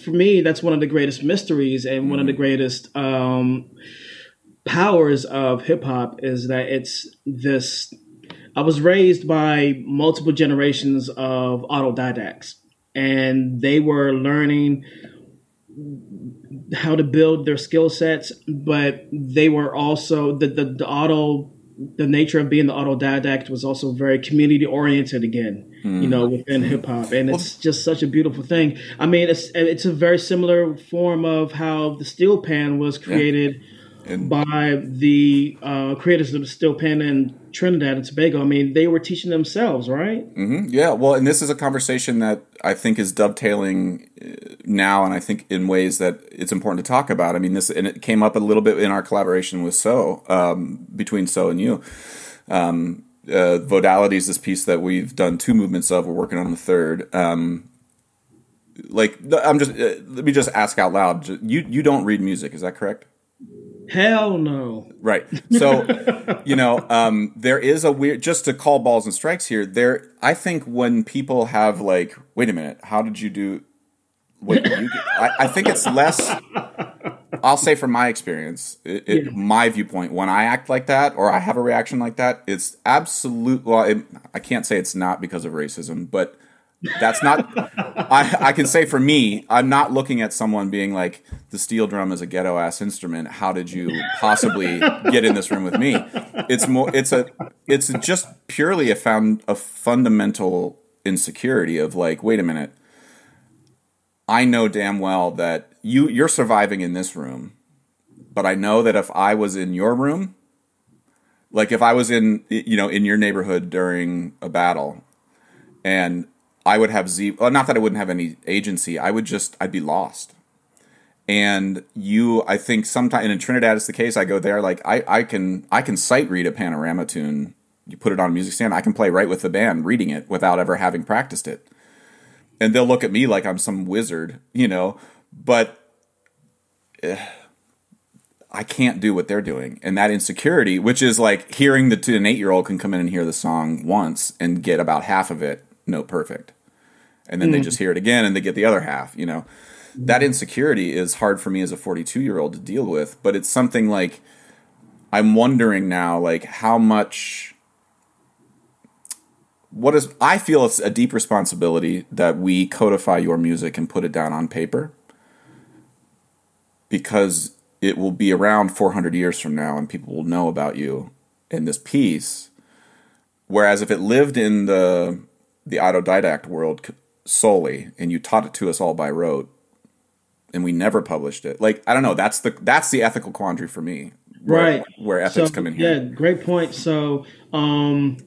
for me. That's one of the greatest mysteries and one of the mm-hmm. greatest um, powers of hip hop is that it's this. I was raised by multiple generations of autodidacts, and they were learning how to build their skill sets, but they were also the, the, the auto the nature of being the autodidact was also very community oriented again, mm. you know, within hip hop, and it's just such a beautiful thing. I mean, it's it's a very similar form of how the steel pan was created. Yeah and by the uh, creators of the steel pan in Trinidad and Tobago. I mean, they were teaching themselves, right? Mm-hmm. Yeah. Well, and this is a conversation that I think is dovetailing uh, now, and I think in ways that it's important to talk about. I mean, this and it came up a little bit in our collaboration with So um, between So and you. Um, uh, Vodalities, this piece that we've done two movements of. We're working on the third. Um, like, I'm just uh, let me just ask out loud. You you don't read music, is that correct? Hell no. Right. So, you know, um, there is a weird, just to call balls and strikes here, there, I think when people have like, wait a minute, how did you do what you I, I, think it's less, I'll say from my experience, it, it, yeah. my viewpoint, when I act like that or I have a reaction like that, it's absolute, well, it, I can't say it's not because of racism, but that's not. I, I can say for me, I'm not looking at someone being like, the steel drum is a ghetto ass instrument. How did you possibly get in this room with me? It's more. It's a. It's just purely a found a fundamental insecurity of like, wait a minute. I know damn well that you you're surviving in this room, but I know that if I was in your room, like if I was in you know in your neighborhood during a battle, and I would have z. Well, not that I wouldn't have any agency. I would just I'd be lost. And you, I think sometimes in Trinidad it's the case. I go there like I I can I can sight read a panorama tune. You put it on a music stand. I can play right with the band, reading it without ever having practiced it. And they'll look at me like I'm some wizard, you know. But. Eh, I can't do what they're doing. And that insecurity, which is like hearing the an eight year old can come in and hear the song once and get about half of it note perfect. And then mm. they just hear it again and they get the other half, you know. that insecurity is hard for me as a 42 year old to deal with. But it's something like I'm wondering now, like how much. What is I feel it's a deep responsibility that we codify your music and put it down on paper because it will be around 400 years from now and people will know about you in this piece whereas if it lived in the the autodidact world solely and you taught it to us all by rote and we never published it like i don't know that's the that's the ethical quandary for me where, right where ethics so, come in here yeah great point so um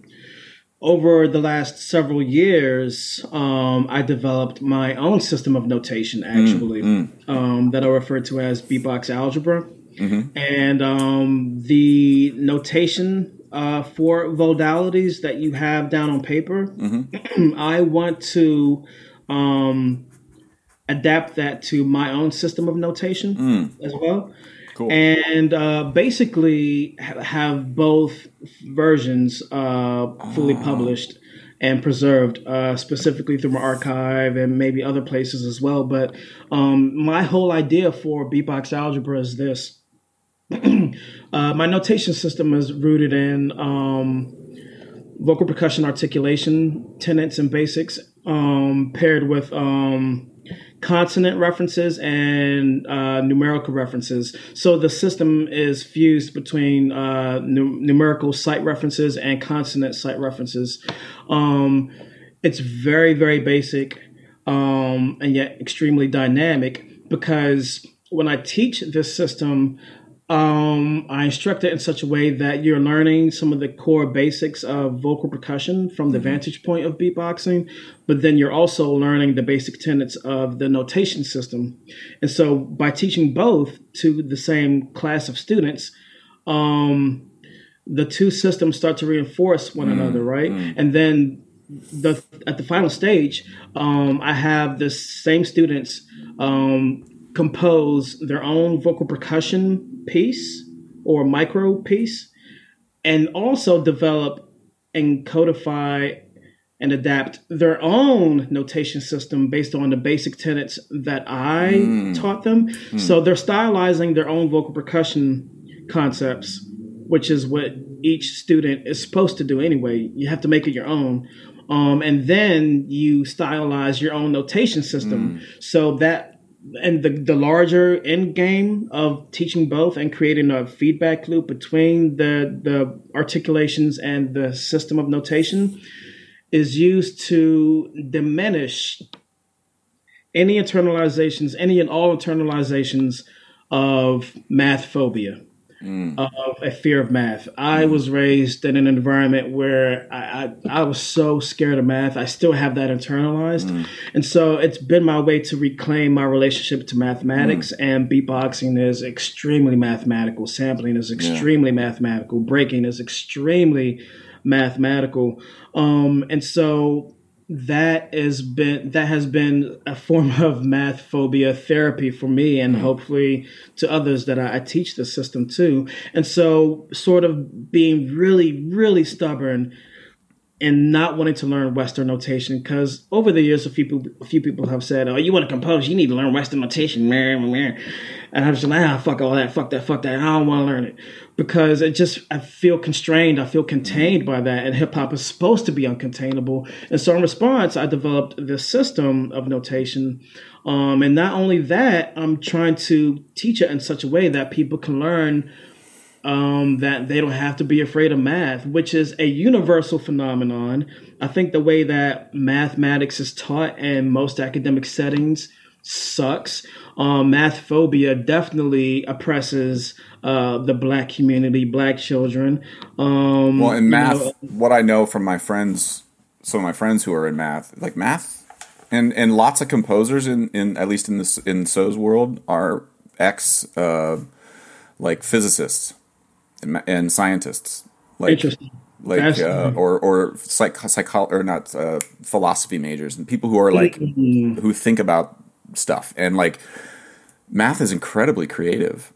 over the last several years, um, I developed my own system of notation, actually, mm, mm. Um, that I refer to as beatbox algebra. Mm-hmm. And um, the notation uh, for modalities that you have down on paper, mm-hmm. I want to um, adapt that to my own system of notation mm. as well. Cool. And uh, basically have both versions uh, fully oh. published and preserved, uh, specifically through my archive and maybe other places as well. But um, my whole idea for beatbox algebra is this. Uh, my notation system is rooted in um, vocal percussion articulation tenets and basics, um, paired with um, consonant references and uh, numerical references. So the system is fused between uh, nu- numerical sight references and consonant sight references. Um, it's very, very basic um, and yet extremely dynamic because when I teach this system, um, I instruct it in such a way that you're learning some of the core basics of vocal percussion from the mm-hmm. vantage point of beatboxing, but then you're also learning the basic tenets of the notation system. And so by teaching both to the same class of students, um, the two systems start to reinforce one mm-hmm. another, right? Mm-hmm. And then the at the final stage, um, I have the same students um, compose their own vocal percussion piece or micro piece and also develop and codify and adapt their own notation system based on the basic tenets that I mm. taught them. Mm. So they're stylizing their own vocal percussion concepts, which is what each student is supposed to do anyway. You have to make it your own. Um, and then you stylize your own notation system. Mm. So that and the, the larger end game of teaching both and creating a feedback loop between the the articulations and the system of notation is used to diminish any internalizations, any and all internalizations of math phobia mm. of a fear of math. I mm. was raised in an environment where I, I, I, was so scared of math. I still have that internalized. Mm. And so it's been my way to reclaim my relationship to mathematics. Mm. And beatboxing is extremely mathematical, sampling is extremely yeah. mathematical, breaking is extremely mathematical. Um, and so that has been that has been a form of math phobia therapy for me and mm-hmm. hopefully to others that I, I, teach the system too. And so sort of being really really stubborn and not wanting to learn western notation because over the years a few people a few people have said oh you want to compose? You need to learn western notation and I was like ah fuck all that fuck that fuck that I don't want to learn it because it just I feel constrained, I feel contained by that, and hip hop is supposed to be uncontainable. And so in response, I developed this system of notation. Um, and not only that, I'm trying to teach it in such a way that people can learn um, that they don't have to be afraid of math, which is a universal phenomenon. I think the way that mathematics is taught in most academic settings sucks. Um, math phobia definitely oppresses uh, the black community, black children. Um, well, in math, know, what I know from my friends, some of my friends who are in math, like math, and and lots of composers in, in at least in this in So's world are ex uh, like physicists and, and scientists. Like, Interesting. Like uh, or or psych, psycho or not uh, philosophy majors and people who are like mm-hmm. who think about stuff and like math is incredibly creative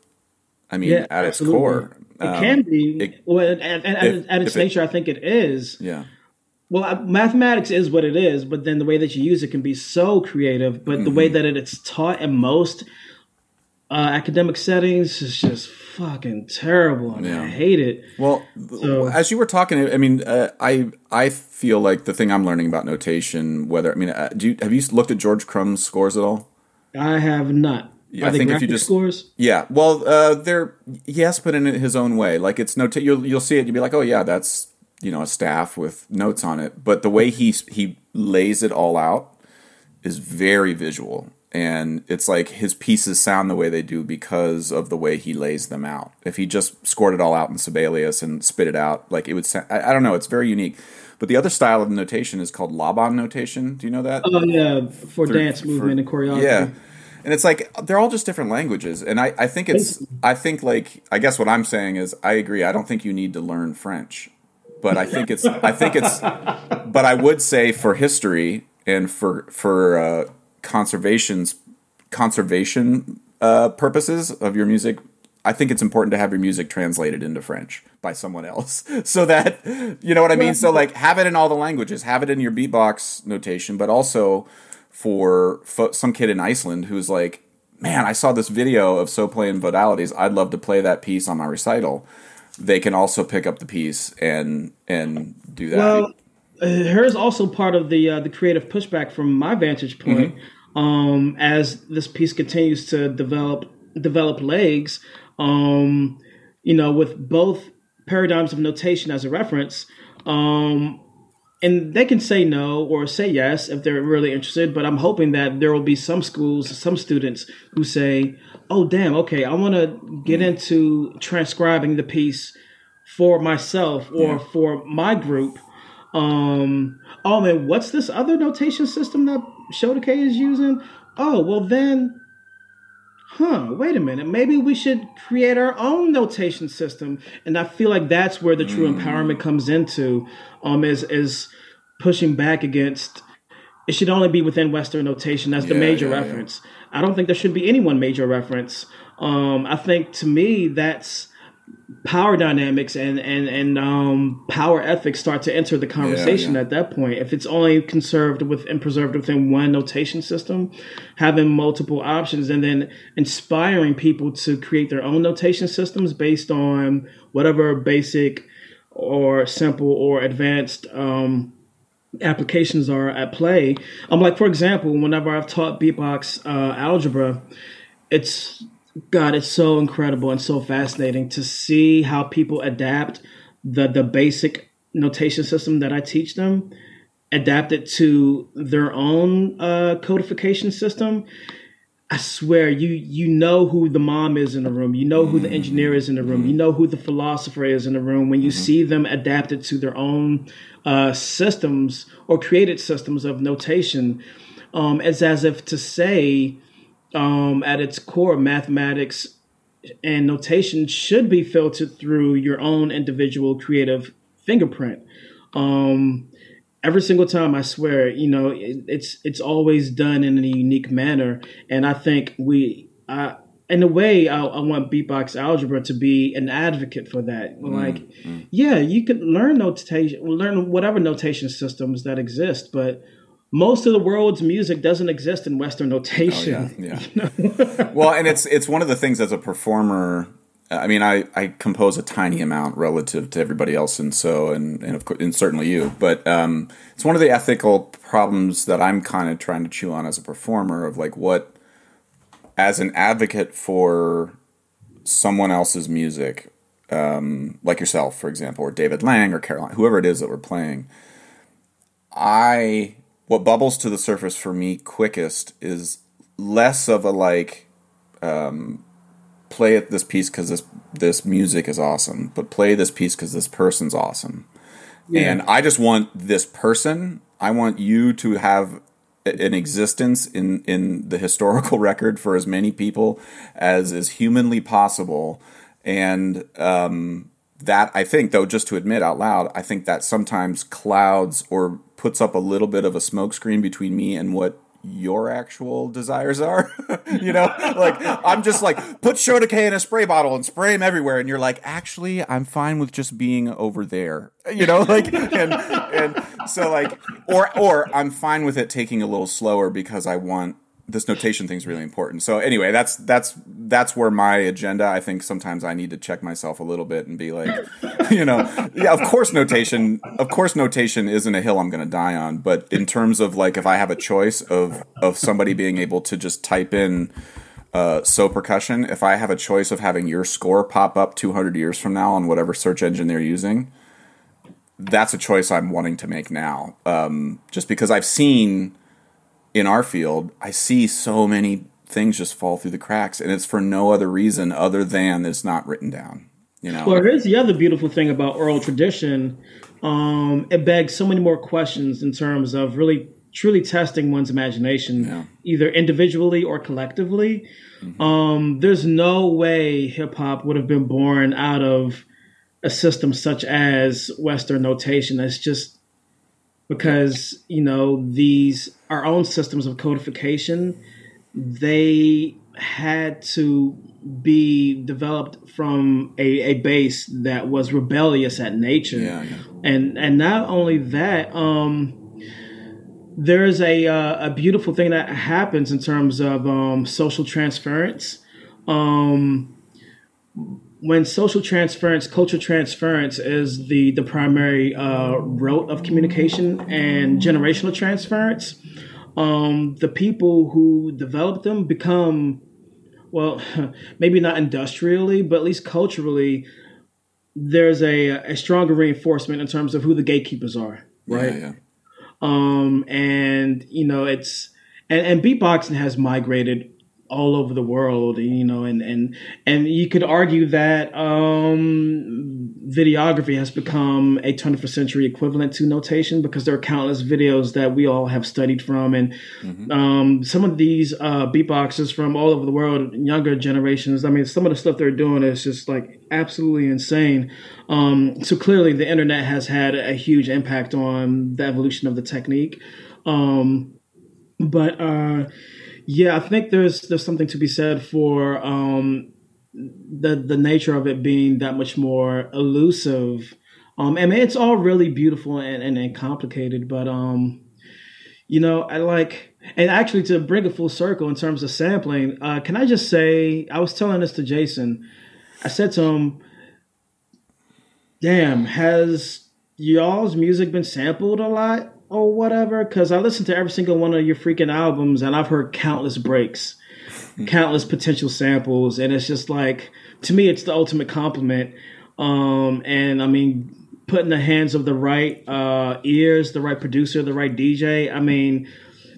I mean, yeah, at absolutely. its core, it um, can be. It, well, if, at its nature, it, I think it is. Yeah. well, mathematics is what it is, but then the way that you use it can be so creative. But mm-hmm. the way mm-hmm. that it, it's taught in most uh, academic settings is just fucking terrible, and yeah. I hate it. Well, so, as you were talking, I mean, uh, I I feel like the thing I'm learning about notation, whether I mean, uh, do you, have you looked at George Crumb's scores at all? I have not. Yeah, I think if you just scores, yeah, well, uh, they're yes, but in his own way. Like it's no, you'll you'll see it, you'll be like, oh yeah, that's you know a staff with notes on it. But the way he he lays it all out is very visual, and it's like his pieces sound the way they do because of the way he lays them out. If he just scored it all out in Sibelius and spit it out, like it would sound. I, I don't know. It's very unique. But the other style of notation is called Laban notation. Do you know that? Oh yeah, for Through, dance movement for, and choreography. Yeah and it's like they're all just different languages and I, I think it's i think like i guess what i'm saying is i agree i don't think you need to learn french but i think it's i think it's but i would say for history and for for uh, conservation's conservation uh, purposes of your music I think it's important to have your music translated into French by someone else so that you know what I mean. So like have it in all the languages, have it in your beatbox notation, but also for fo- some kid in Iceland who's like, man, I saw this video of so playing modalities. I'd love to play that piece on my recital. They can also pick up the piece and and do that. Well, uh, here's also part of the uh, the creative pushback from my vantage point. Mm-hmm. Um, as this piece continues to develop develop legs, um, you know, with both paradigms of notation as a reference, um, and they can say no or say yes if they're really interested but i'm hoping that there will be some schools some students who say oh damn okay i want to get into transcribing the piece for myself or yeah. for my group um oh man what's this other notation system that Shodekeh is using oh well then huh, wait a minute, maybe we should create our own notation system. And I feel like that's where the true mm. empowerment comes into, um, is is pushing back against it should only be within Western notation. That's the major yeah, reference. Yeah. I don't think there should be any one major reference. Um, I think to me that's power dynamics and and and um, power ethics start to enter the conversation yeah, yeah. at that point. If it's only conserved with and preserved within one notation system, having multiple options and then inspiring people to create their own notation systems based on whatever basic or simple or advanced um, applications are at play. I'm um, like, for example, whenever I've taught beatbox uh, algebra, it's God, it's so incredible and so fascinating to see how people adapt the the basic notation system that I teach them, adapt it to their own uh, codification system. I swear, you you know who the mom is in the room. You know who the engineer is in the room. You know who the philosopher is in the room. When you mm-hmm. see them adapted to their own uh, systems or created systems of notation, um, it's as if to say um, at its core, mathematics and notation should be filtered through your own individual creative fingerprint. Um, every single time, I swear, you know, it, it's it's always done in a unique manner, and I think we, uh, in a way, I, I, want beatbox algebra to be an advocate for that. Mm, like, yeah, you can learn notation, learn whatever notation systems that exist, but most of the world's music doesn't exist in Western notation. Oh, yeah, yeah. You know? well, and it's it's one of the things as a performer. I mean, I, I compose a tiny amount relative to everybody else, and so and and of course, and certainly you. But um, it's one of the ethical problems that I'm kind of trying to chew on as a performer of like what, as an advocate for someone else's music, um, like yourself, for example, or David Lang or Caroline, whoever it is that we're playing. I what bubbles to the surface for me quickest is less of a like um, play at this piece because this this music is awesome, but play this piece because this person's awesome. Yeah. And I just want this person. I want you to have an existence in in the historical record for as many people as is humanly possible. And um, that I think, though, just to admit out loud, I think that sometimes clouds or puts up a little bit of a smokescreen between me and what your actual desires are. you know, like I'm just like put Shodekeh in a spray bottle and spray him everywhere, and you're like, actually, I'm fine with just being over there. You know, like and and so like or or I'm fine with it taking a little slower because I want this notation thing is really important. So anyway, that's that's that's where my agenda. I think sometimes I need to check myself a little bit and be like, you know, yeah, of course notation, of course notation isn't a hill I'm going to die on. But in terms of like, if I have a choice of of somebody being able to just type in uh, so percussion, if I have a choice of having your score pop up 200 years from now on whatever search engine they're using, that's a choice I'm wanting to make now. Um, just because I've seen in our field, I see so many things just fall through the cracks, and it's for no other reason other than it's not written down. You know. Well, here's the other beautiful thing about oral tradition. Um, it begs so many more questions in terms of really truly testing one's imagination, yeah. either individually or collectively. Mm-hmm. Um, there's no way hip hop would have been born out of a system such as Western notation. It's just because you know these our own systems of codification they had to be developed from a, a base that was rebellious at nature. Yeah, and and not only that um there's a uh, a beautiful thing that happens in terms of um, social transference. Um when social transference, cultural transference is the the primary uh, route of communication and generational transference, um, the people who develop them become, well, maybe not industrially, but at least culturally, there's a, a stronger reinforcement in terms of who the gatekeepers are, right? Yeah, yeah. Um, and you know, it's and, and beatboxing has migrated all over the world, you know, and and and you could argue that um, videography has become a 21st century equivalent to notation because there are countless videos that we all have studied from, and mm-hmm. um, some of these uh, beatboxers from all over the world, younger generations. I mean, some of the stuff they're doing is just like absolutely insane. Um, so clearly, the internet has had a huge impact on the evolution of the technique, um, but. Uh, yeah, I think there's there's something to be said for um, the the nature of it being that much more elusive. Um, I mean, it's all really beautiful and, and, and complicated, but um, you know, I like, and actually to bring a full circle in terms of sampling, uh, can I just say, I was telling this to Jason. I said to him, "Damn, has y'all's music been sampled a lot?" Or whatever because I listened to every single one of your freaking albums and I've heard countless breaks, hmm. countless potential samples, and it's just like to me it's the ultimate compliment. Um, and I mean, put in the hands of the right uh, ears, the right producer, the right DJ. I mean,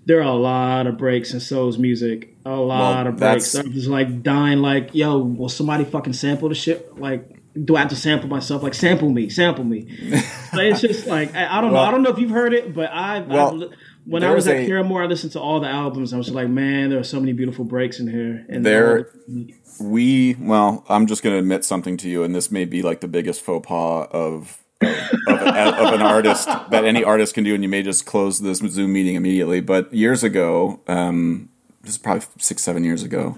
there are a lot of breaks in So's music. A lot well, of breaks. I'm just like dying, like, yo, will somebody fucking sample the shit? Like, do I have to sample myself? Like sample me, sample me. but it's just like I, I don't well, know. I don't know if you've heard it, but I well, when I was at Paramore, I listened to all the albums. I was like, man, there are so many beautiful breaks in here. And there, we well, I'm just going to admit something to you, and this may be like the biggest faux pas of. of, of, of, an artist that any artist can do, and you may just close this Zoom meeting immediately. But years ago, um, this is probably six, seven years ago,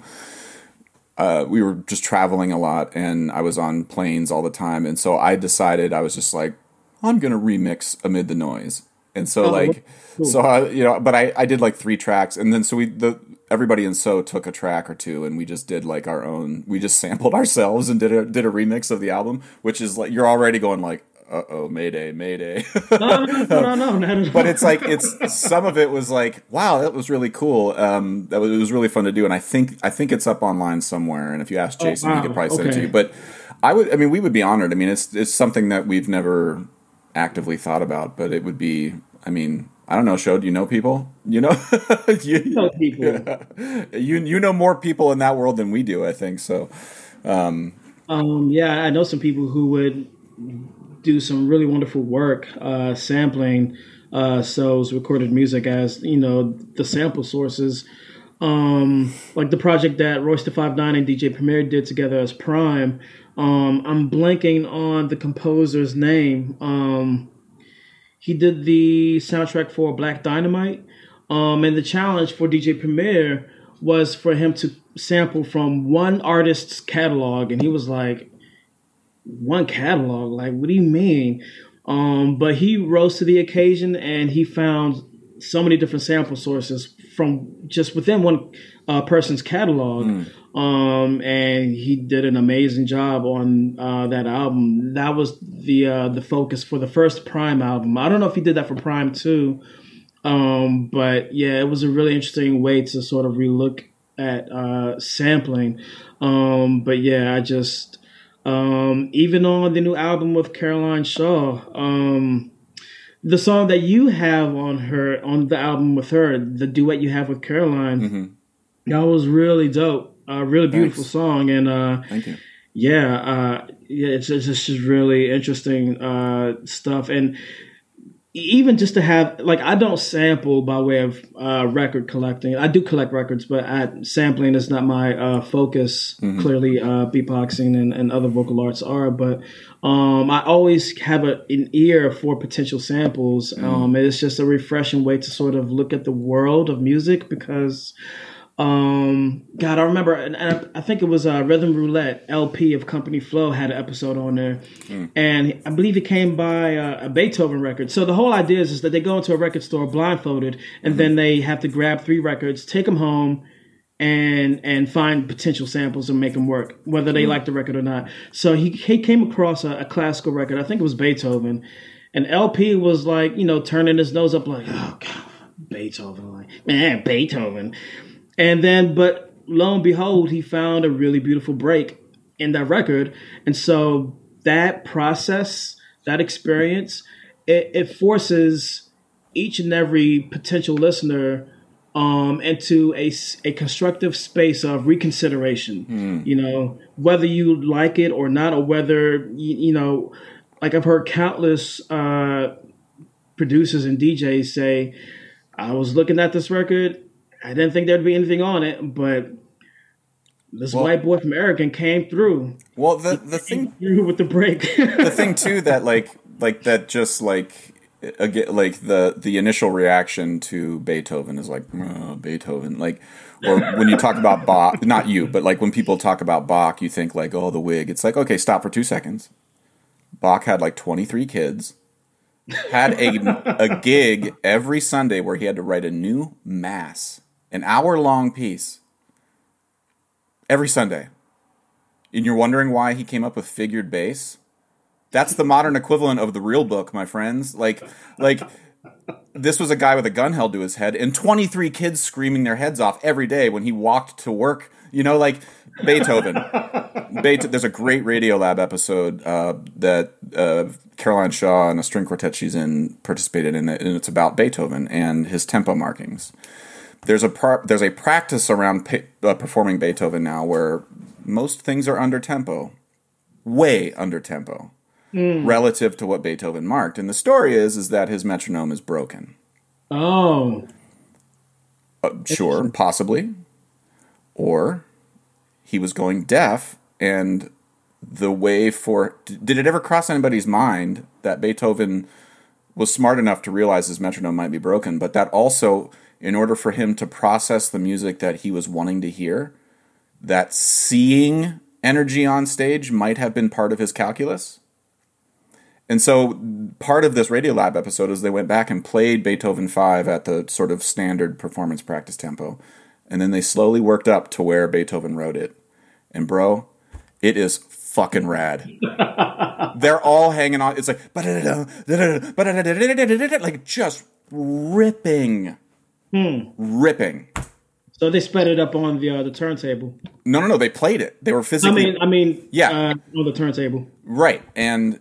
uh, we were just traveling a lot and I was on planes all the time. And so I decided I was just like, I'm going to remix Amid the Noise. And so, oh, like, cool. so, I, you know, but I, I did like three tracks. And then so we, the, everybody in So took a track or two and we just did like our own, we just sampled ourselves and did a, did a remix of the album, which is like, you're already going like, uh oh, Mayday, Mayday. no, no, no, no, But it's like it's some of it was like, wow, that was really cool. Um, that was it was really fun to do, and I think I think it's up online somewhere. And if you ask oh, Jason, he could probably send it to you. But I would, I mean, we would be honored. I mean, it's it's something that we've never actively thought about, but it would be. I mean, I don't know, show. Do you know people? You know, you know people. Yeah. You you know more people in that world than we do. I think so. Um, um, yeah, I know some people who would do some really wonderful work uh, sampling uh, So's recorded music as you know the sample sources. Um, like the project that Royce Five Nine and DJ Premier did together as PRhyme. Um, I'm blanking on the composer's name. Um, he did the soundtrack for Black Dynamite. Um, and the challenge for DJ Premier was for him to sample from one artist's catalog, and he was like, "One catalog? Like, what do you mean?" Um, but he rose to the occasion, and he found so many different sample sources from just within one uh, person's catalog. Mm. Um, and he did an amazing job on uh, that album. That was the uh, the focus for the first PRhyme album. I don't know if he did that for PRhyme too, um, but yeah, it was a really interesting way to sort of relook at uh, sampling. Um, but yeah, I just um, even on the new album with Caroline Shaw, um, the song that you have on her on the album with her, the duet you have with Caroline, mm-hmm. that was really dope. A really beautiful Thanks. song, and uh, thank you. Yeah, uh, yeah, it's, it's just really interesting uh, stuff, and even just to have like I don't sample by way of uh, record collecting. I do collect records, but I, sampling is not my uh, focus. Mm-hmm. Clearly, uh, beatboxing and, and, other vocal arts are, but um, I always have a, an ear for potential samples. Mm-hmm. Um, it's just a refreshing way to sort of look at the world of music because um, God, I remember, and I, think it was uh, Rhythm Roulette El-P of Company Flow had an episode on there, mm. and I believe it came by uh, a Beethoven record. So the whole idea is, is that they go into a record store blindfolded, and mm-hmm. then they have to grab three records, take them home, and and find potential samples and make them work, whether they mm. like the record or not. So he he came across a, a classical record. I think it was Beethoven, and El-P was like, you know, turning his nose up like, oh God, Beethoven, like man, Beethoven. And then, but lo and behold, he found a really beautiful break in that record. And so that process, that experience, it, it forces each and every potential listener um, into a, a constructive space of reconsideration. Mm. You know, whether you like it or not, or whether, you, you know, like I've heard countless uh, producers and DJs say, I was looking at this record I didn't think there'd be anything on it, but this well, white boy from American came through. Well, the the thing through with the break. the thing too that like like that just like again like the the initial reaction to Beethoven is like oh, Beethoven like or when you talk about Bach not you but like when people talk about Bach you think like oh the wig it's like okay stop for 2 seconds Bach had like 23 kids had a a gig every Sunday where he had to write a new mass an hour long piece every Sunday. And you're wondering why he came up with figured bass? That's the modern equivalent of the real book, my friends. Like, like this was a guy with a gun held to his head and 23 kids screaming their heads off every day when he walked to work. You know, like Beethoven. Beethoven. There's a great Radiolab episode uh, that uh, Caroline Shaw and a string quartet she's in participated in, and it's about Beethoven and his tempo markings there's a par- there's a practice around uh, performing Beethoven now where most things are under tempo, way under tempo, mm. relative to what Beethoven marked. And the story is is that his metronome is broken. Oh, uh, sure, possibly, or he was going deaf and the way for did it ever cross anybody's mind that Beethoven was smart enough to realize his metronome might be broken, but that also in order for him to process the music that he was wanting to hear, that seeing energy on stage might have been part of his calculus. And so part of this Radiolab episode is they went back and played Beethoven 5 at the sort of standard performance practice tempo. And then they slowly worked up to where Beethoven wrote it. And bro, it is fucking rad. They're all hanging on. It's like like just ripping Hmm. Ripping. So they sped it up on the uh, the turntable. No, no, no. They played it. They were physically. I mean, I mean, yeah, uh, on the turntable. Right, and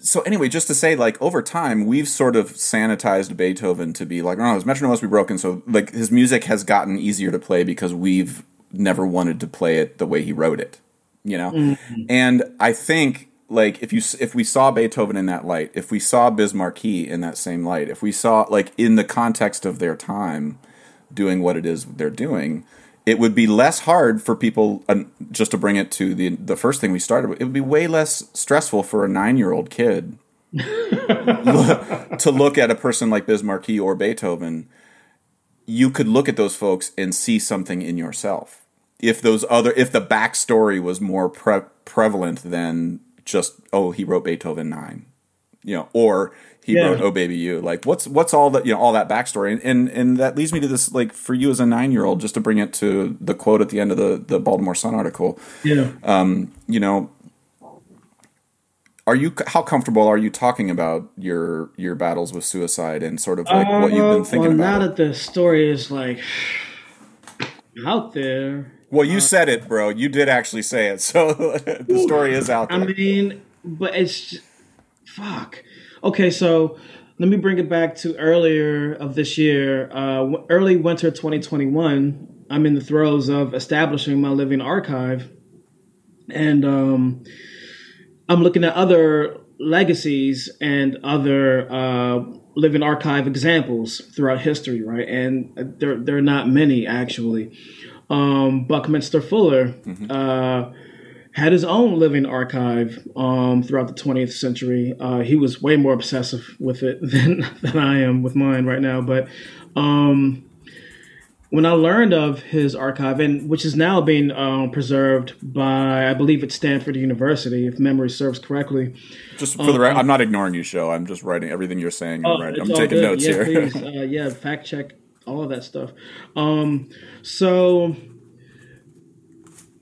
so anyway, just to say, like over time, we've sort of sanitized Beethoven to be like, oh, his metronome must be broken. So like his music has gotten easier to play because we've never wanted to play it the way he wrote it, you know. Mm-hmm. And I think like if you if we saw Beethoven in that light, if we saw Biz Markie in that same light, if we saw like in the context of their time doing what it is they're doing, it would be less hard for people uh, just to bring it to the the first thing we started with. It would be way less stressful for a 9-year-old kid to look at a person like Biz Markie or Beethoven you could look at those folks and see something in yourself. If those other, if the backstory was more pre- prevalent than just oh he wrote Beethoven nine, you know, or he Yeah. wrote Oh Baby You. Like what's what's all that you know all that backstory and, and and that leads me to this like for you as a nine year old just to bring it to the quote at the end of the the Baltimore Sun article. Yeah. Um, you know, are you how comfortable are you talking about your your battles with suicide and sort of like what you've been Uh, thinking well, about? now it? that the story is like out there, Well, you said it, bro. You did actually say it. So the story is out there. I mean, but it's just, fuck. Okay, so let me bring it back to earlier of this year, uh, early winter 2021. I'm in the throes of establishing my living archive, and um, I'm looking at other legacies and other uh, living archive examples throughout history, right? And there, there are not many actually. Um, Buckminster Fuller uh, had his own living archive um, throughout the 20th century. Uh, he was way more obsessive with it than, than I am with mine right now. But um, when I learned of his archive, and which is now being um, preserved by, I believe it's Stanford University, if memory serves correctly. Just for the record, I'm not ignoring you, show. I'm just writing everything you're saying. I'm, writing. I'm taking good. notes yeah, here. Please. Uh, yeah, fact check all of that stuff. Um, so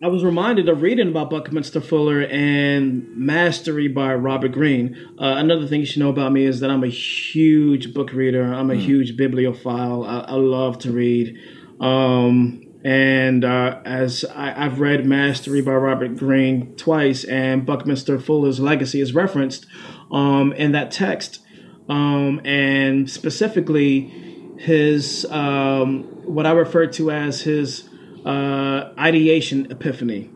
I was reminded of reading about Buckminster Fuller and Mastery by Robert Greene. Uh, another thing you should know about me is that I'm a huge book reader. I'm a huge bibliophile. I, I love to read. Um, and uh, as I, I've read Mastery by Robert Greene twice, and Buckminster Fuller's legacy is referenced um, in that text, um, and specifically his um, what I refer to as his uh, ideation epiphany,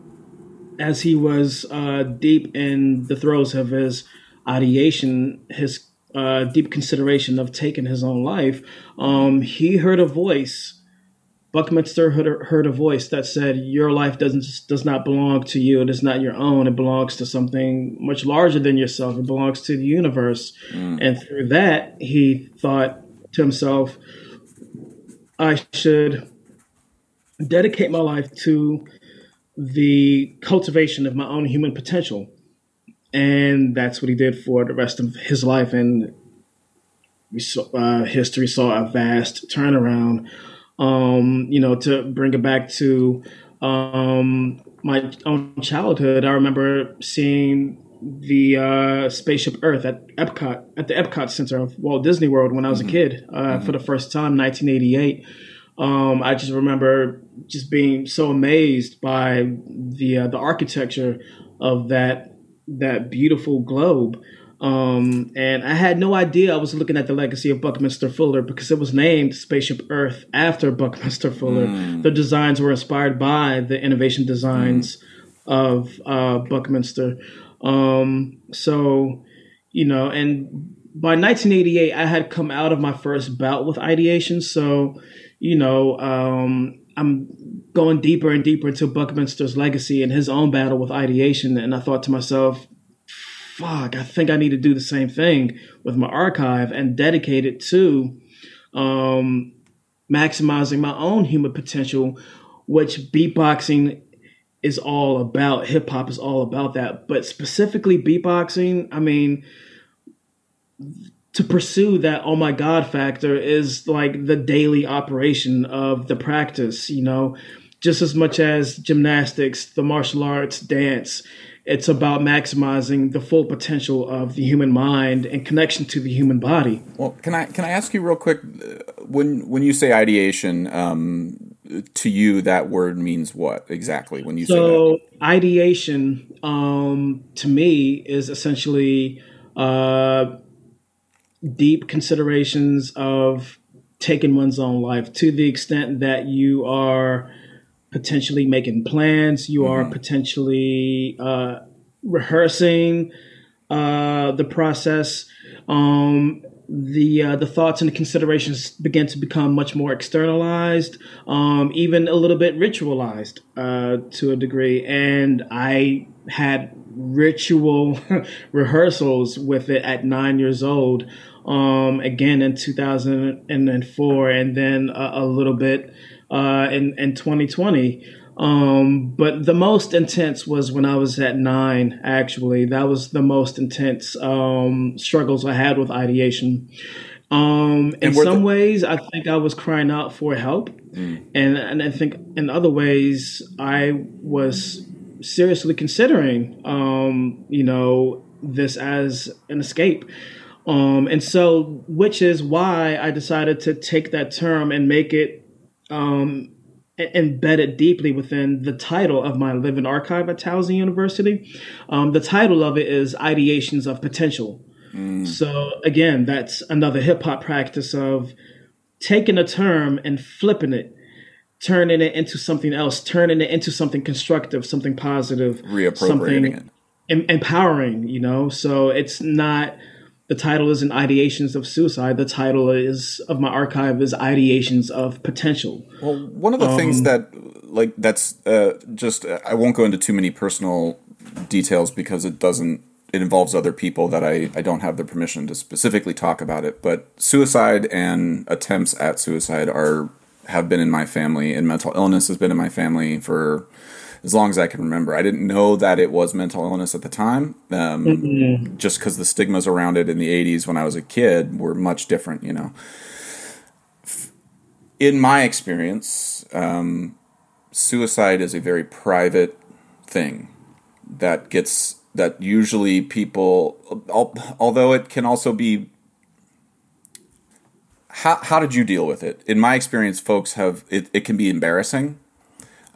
as he was uh, deep in the throes of his ideation, his uh, deep consideration of taking his own life. Um, he heard a voice. Buckminster heard a, heard a voice that said, "Your life doesn't does not belong to you. It is not your own. It belongs to something much larger than yourself. It belongs to the universe." And through that, he thought to himself, "I should dedicate my life to the cultivation of my own human potential." And that's what he did for the rest of his life. And we saw, uh, history saw a vast turnaround um, you know, to bring it back to um, my own childhood, I remember seeing the uh, spaceship Earth at Epcot, at the Epcot Center of Walt Disney World when I was a kid uh, for the first time, 1988. Um, I just remember just being so amazed by the uh, the architecture of that that beautiful globe. Um, and I had no idea I was looking at the legacy of Buckminster Fuller because it was named Spaceship Earth after Buckminster Fuller. The designs were inspired by the innovation designs of uh, Buckminster. Um, so, you know, and by 1988, I had come out of my first bout with ideation. So, you know, um, I'm going deeper and deeper into Buckminster's legacy and his own battle with ideation. And I thought to myself, fuck, I think I need to do the same thing with my archive and dedicate it to um, maximizing my own human potential, which beatboxing is all about. Hip hop is all about that. But specifically beatboxing, I mean, to pursue that oh my god factor is like the daily operation of the practice, you know, just as much as gymnastics, the martial arts, dance. It's about maximizing the full potential of the human mind and connection to the human body. Well, can I can I ask you real quick uh, when when you say ideation um, to you that word means what exactly when you say that? So ideation, um, to me, is essentially uh, deep considerations of taking one's own life to the extent that you are potentially making plans, you are potentially uh, rehearsing uh, the process. Um, the uh, the thoughts and the considerations begin to become much more externalized, um, even a little bit ritualized uh, to a degree. And I had ritual rehearsals with it at nine years old. Um, again in 2004, and then a, a little bit uh, in in 2020. Um, but the most intense was when I was at nine. Actually, that was the most intense um, struggles I had with ideation. Um, in some the- ways, I think I was crying out for help, mm. and and I think in other ways, I was seriously considering, um, you know, this as an escape. Um, and so, which is why I decided to take that term and make it um, embed it deeply within the title of my living archive at Towson University. Um, the title of it is Ideations of Potential. Mm. So again, that's another hip hop practice of taking a term and flipping it, turning it into something else, turning it into something constructive, something positive, reappropriating it, em- empowering. You know, so it's not. The title isn't ideations of suicide. The title is of my archive is ideations of potential. Well, one of the um, things that like that's uh, just I won't go into too many personal details because it doesn't it involves other people that I, I don't have the permission to specifically talk about it. But suicide and attempts at suicide are have been in my family, and mental illness has been in my family for as long as I can remember. I didn't know that it was mental illness at the time, um, mm-hmm. just because the stigmas around it in the '80s when I was a kid were much different. You know, in my experience, um, suicide is a very private thing that gets that usually people, although it can also be. How, how did you deal with it? In my experience, folks have it, it can be embarrassing.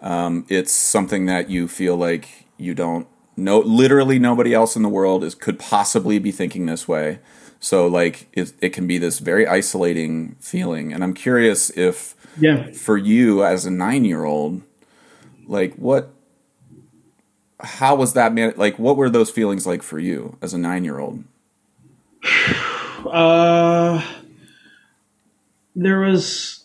Um, it's something that you feel like you don't know. Literally, nobody else in the world is could possibly be thinking this way. So, like, it, it can be this very isolating feeling. And I'm curious if, yeah, for you as a nine year old, like, what how was that man like what were those feelings like for you as a nine year old uh there was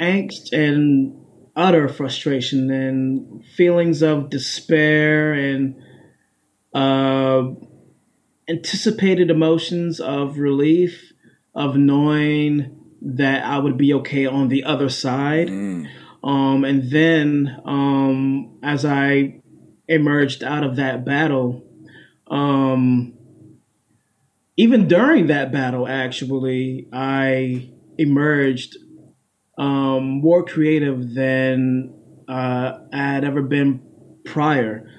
angst and utter frustration and feelings of despair and uh anticipated emotions of relief of knowing that I would be okay on the other side. Mm. Um, and then um, as I emerged out of that battle. Um, even during that battle, actually, I emerged um, more creative than uh, I had ever been prior.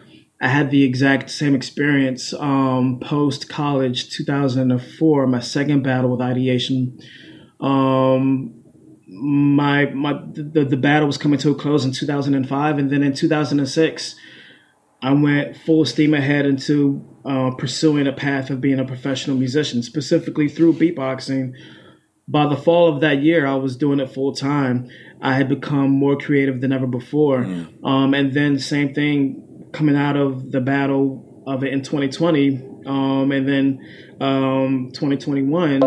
I had the exact same experience um, post college, 2004, my second battle with ideation. Um, my my the, the battle was coming to a close in 2005, and then in 2006, I went full steam ahead into uh, pursuing a path of being a professional musician, specifically through beatboxing. By the fall of that year, I was doing it full time. I had become more creative than ever before. Mm. Um, and then, same thing coming out of the battle of it in 2020. Um, and then um, 2021,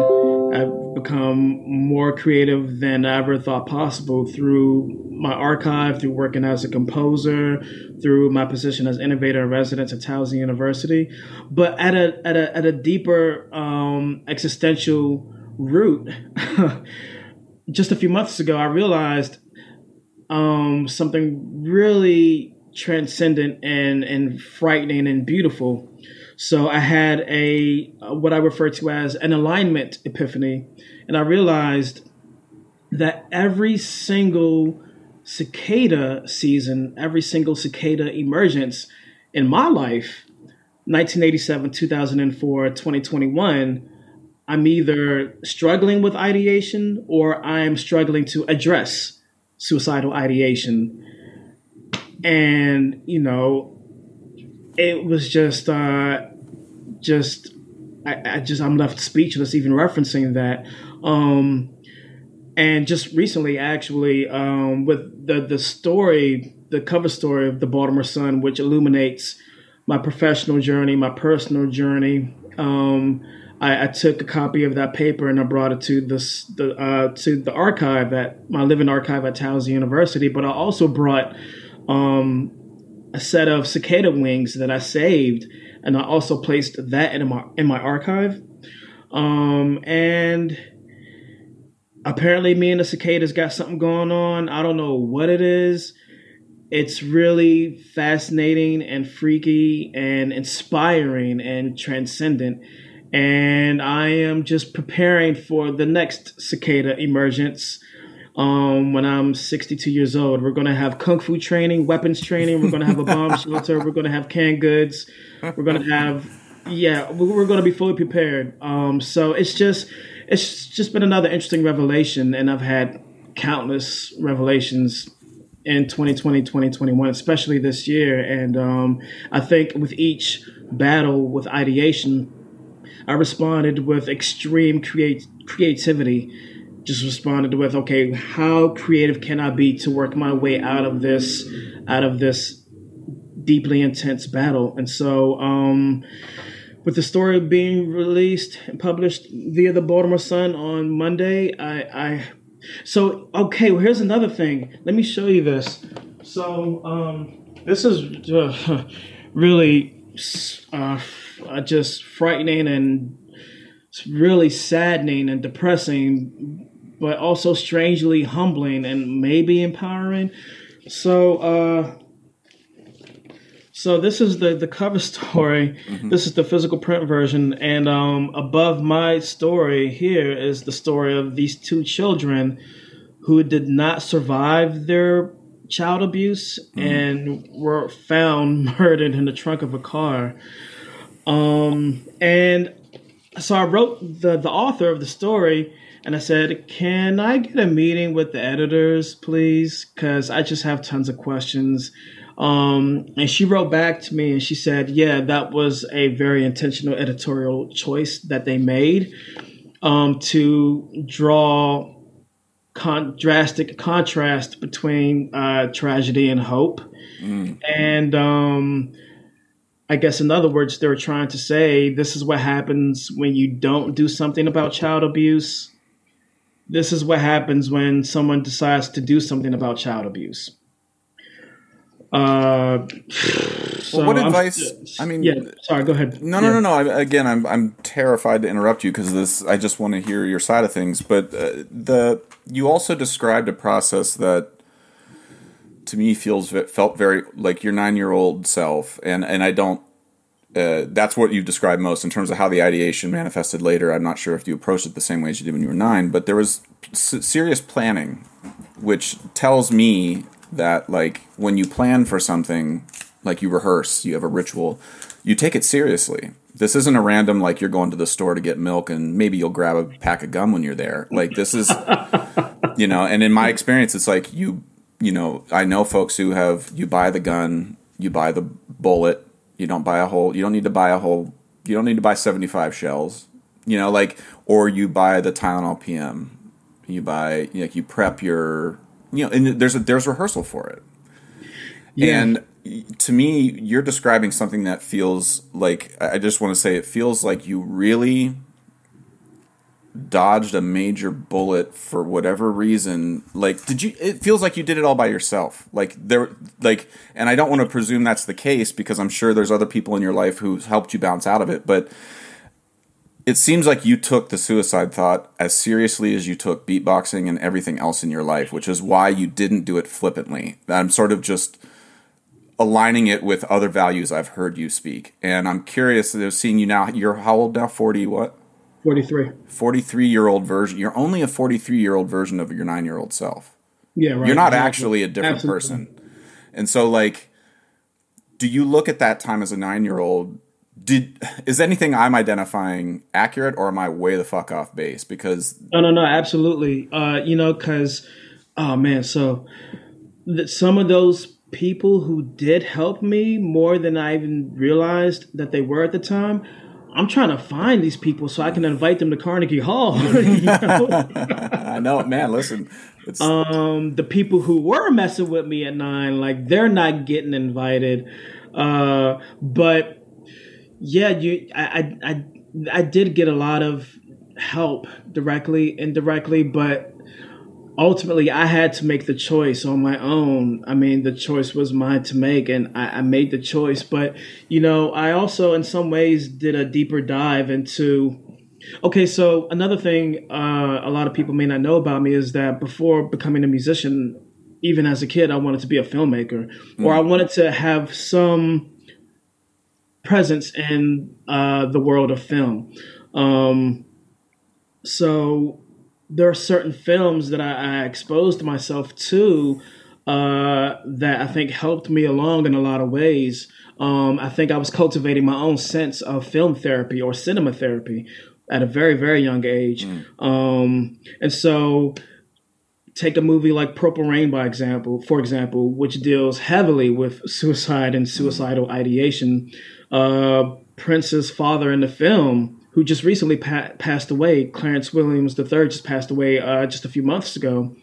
I've become more creative than I ever thought possible through my archive, through working as a composer, through my position as innovator in residence at Towson University. But at a at a at a deeper um, existential root, just a few months ago, I realized um, something really transcendent and and frightening and beautiful. So I had a what I refer to as an alignment epiphany, and I realized that every single cicada season, every single cicada emergence in my life, 1987, 2004, 2021, I'm either struggling with ideation or I'm struggling to address suicidal ideation. And, you know, it was just uh, just I, I, just I'm left speechless even referencing that. Um, and just recently, actually, um, with the the story, the cover story of the Baltimore Sun, which illuminates my professional journey, my personal journey. Um, I, I, took a copy of that paper and I brought it to the uh, to the archive at my living archive at Towson University. But I also brought um, a set of cicada wings that I saved, and I also placed that in my in my archive. Um, and apparently, me and the cicadas got something going on. I don't know what it is. It's really fascinating and freaky and inspiring and transcendent. And I am just preparing for the next cicada emergence um, when I'm 62 years old. We're going to have kung fu training, weapons training. We're going to have a bomb shelter. We're going to have canned goods. We're going to have, yeah, we're going to be fully prepared. Um, so it's just, it's just been another interesting revelation, and I've had countless revelations in 2020, 2021, especially this year. And um, I think with each battle with ideation, I responded with extreme create- creativity just responded with, okay, how creative can I be to work my way out of this, out of this deeply intense battle? And so, um, with the story being released and published via the Baltimore Sun on Monday, I, I so okay. Well, here's another thing. Let me show you this. So, um, this is uh, really uh, just frightening and really saddening and depressing but also strangely humbling and maybe empowering. So, uh, so this is the the cover story. Mm-hmm. This is the physical print version, and um, above my story here is the story of these two children who did not survive their child abuse mm-hmm. and were found murdered in the trunk of a car. Um, and so I wrote the the author of the story and I said, Can I get a meeting with the editors, please? Because I just have tons of questions. Um, and she wrote back to me and she said, Yeah, that was a very intentional editorial choice that they made um, to draw con- drastic contrast between uh, tragedy and hope. Mm. And um, I guess, in other words, they were trying to say this is what happens when you don't do something about child abuse this is what happens when someone decides to do something about child abuse. Uh, so well, what advice? I'm, i mean, yeah. Sorry, go ahead. No, no, yeah. no, no. I, again, I'm I'm terrified to interrupt you because this. I just want to hear your side of things. But uh, the you also described a process that to me feels felt very like your nine year old self, and and I don't uh, that's what you described most in terms of how the ideation manifested later. I'm not sure if you approached it the same way as you did when you were nine, but there was s- serious planning, which tells me that like when you plan for something, like you rehearse, you have a ritual, you take it seriously. This isn't a random like you're going to the store to get milk and maybe you'll grab a pack of gum when you're there. Like this is, you know. And in my experience, it's like you, you know, I know folks who have you buy the gun, you buy the bullet you don't buy a whole. You don't need to buy a whole. You don't need to buy seventy five shells. You know, like or you buy the Tylenol PM. You buy like you prep your. You know, and there's a there's rehearsal for it. Yeah. And to me, you're describing something that feels like I just want to say it feels like you really dodged a major bullet for whatever reason like did you it feels like you did it all by yourself. Like there like and i don't want to presume that's the case because i'm sure there's other people in your life who's helped you bounce out of it but it seems like you took the suicide thought as seriously as you took beatboxing and everything else in your life which is why you didn't do it flippantly. I'm sort of just aligning it with other values i've heard you speak. And i'm curious seeing you now you're how old now? 40 what 43. 43 year old version. You're only a 43 year old version of your nine year old self. Yeah, right. You're not exactly. actually a different Absolutely. person. And so, like, do you look at that time as a nine year old? Did is anything I'm identifying accurate, or am I way the fuck off base? Because no, no, no, absolutely. Uh, you know, because oh man, so th- some of those people who did help me more than I even realized that they were at the time I'm trying to find these people so I can invite them to Carnegie Hall. know? I know, man. Listen, um, the people who were messing with me at nine, like they're not getting invited. Uh, but yeah, you, I, I, I, I did get a lot of help directly, indirectly, but ultimately I had to make the choice on my own. I mean, the choice was mine to make, and I, I, made the choice. But you know, I also, in some ways, did a deeper dive into. Okay, so another thing uh, a lot of people may not know about me is that before becoming a musician, even as a kid, I wanted to be a filmmaker, mm. or I wanted to have some presence in uh, the world of film. Um, so there are certain films that I, I exposed myself to uh, that I think helped me along in a lot of ways. Um, I think I was cultivating my own sense of film therapy or cinema therapy at a very, very young age. Mm. Um, and so take a movie like Purple Rain, by example, for example, which deals heavily with suicide and suicidal ideation. Uh, Prince's father in the film who just recently pa- passed away, Clarence Williams III, just passed away uh, just a few months ago.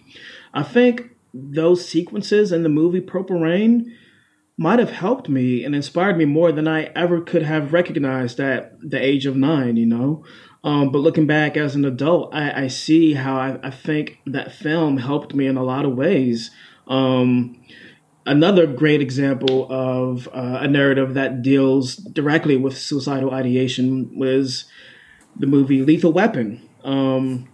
I think those sequences in the movie Purple Rain might have helped me and inspired me more than I ever could have recognized at the age of nine, you know? Um, but looking back as an adult, I, I see how I, I, think that film helped me in a lot of ways. Um, another great example of uh, a narrative that deals directly with suicidal ideation was the movie Lethal Weapon. Um,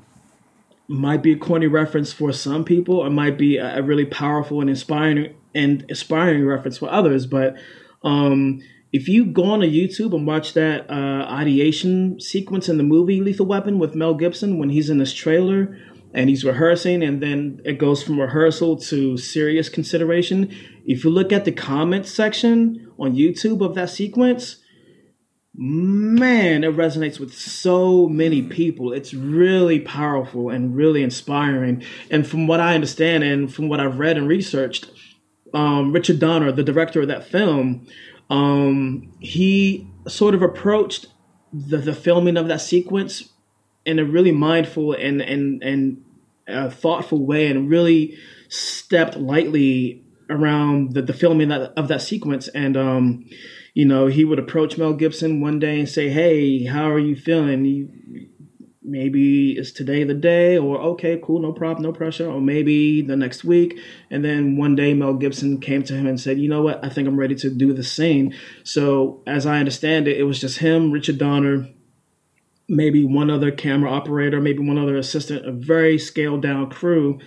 might be a corny reference for some people, it might be a, really powerful and inspiring and inspiring reference for others. But um, if you go on to YouTube and watch that uh, ideation sequence in the movie Lethal Weapon with Mel Gibson when he's in this trailer and he's rehearsing, and then it goes from rehearsal to serious consideration. If you look at the comments section on YouTube of that sequence, man, it resonates with so many people. It's really powerful and really inspiring. And from what I understand and from what I've read and researched, um, Richard Donner, the director of that film, um, he sort of approached the, the filming of that sequence in a really mindful and and and uh, thoughtful way, and really stepped lightly around the, the filming of that, of that sequence. And um, you know, he would approach Mel Gibson one day and say, "Hey, how are you feeling?" He, maybe it's today the day, or okay, cool, no problem, no pressure, or maybe the next week. And then one day, Mel Gibson came to him and said, "You know what? I think I'm ready to do the scene." So, as I understand it, it was just him, Richard Donner, maybe one other camera operator, maybe one other assistant, a very scaled down crew.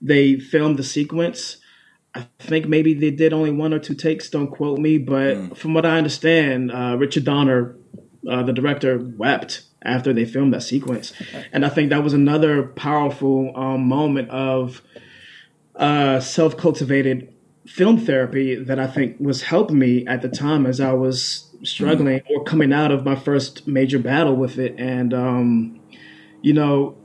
They filmed the sequence I think maybe they did only one or two takes. Don't quote me, but mm. from what I understand, uh, Richard Donner, uh, the director, wept after they filmed that sequence, and I think that was another powerful um, moment of uh, self-cultivated film therapy that I think was helping me at the time as I was struggling mm. or coming out of my first major battle with it, and um, you know,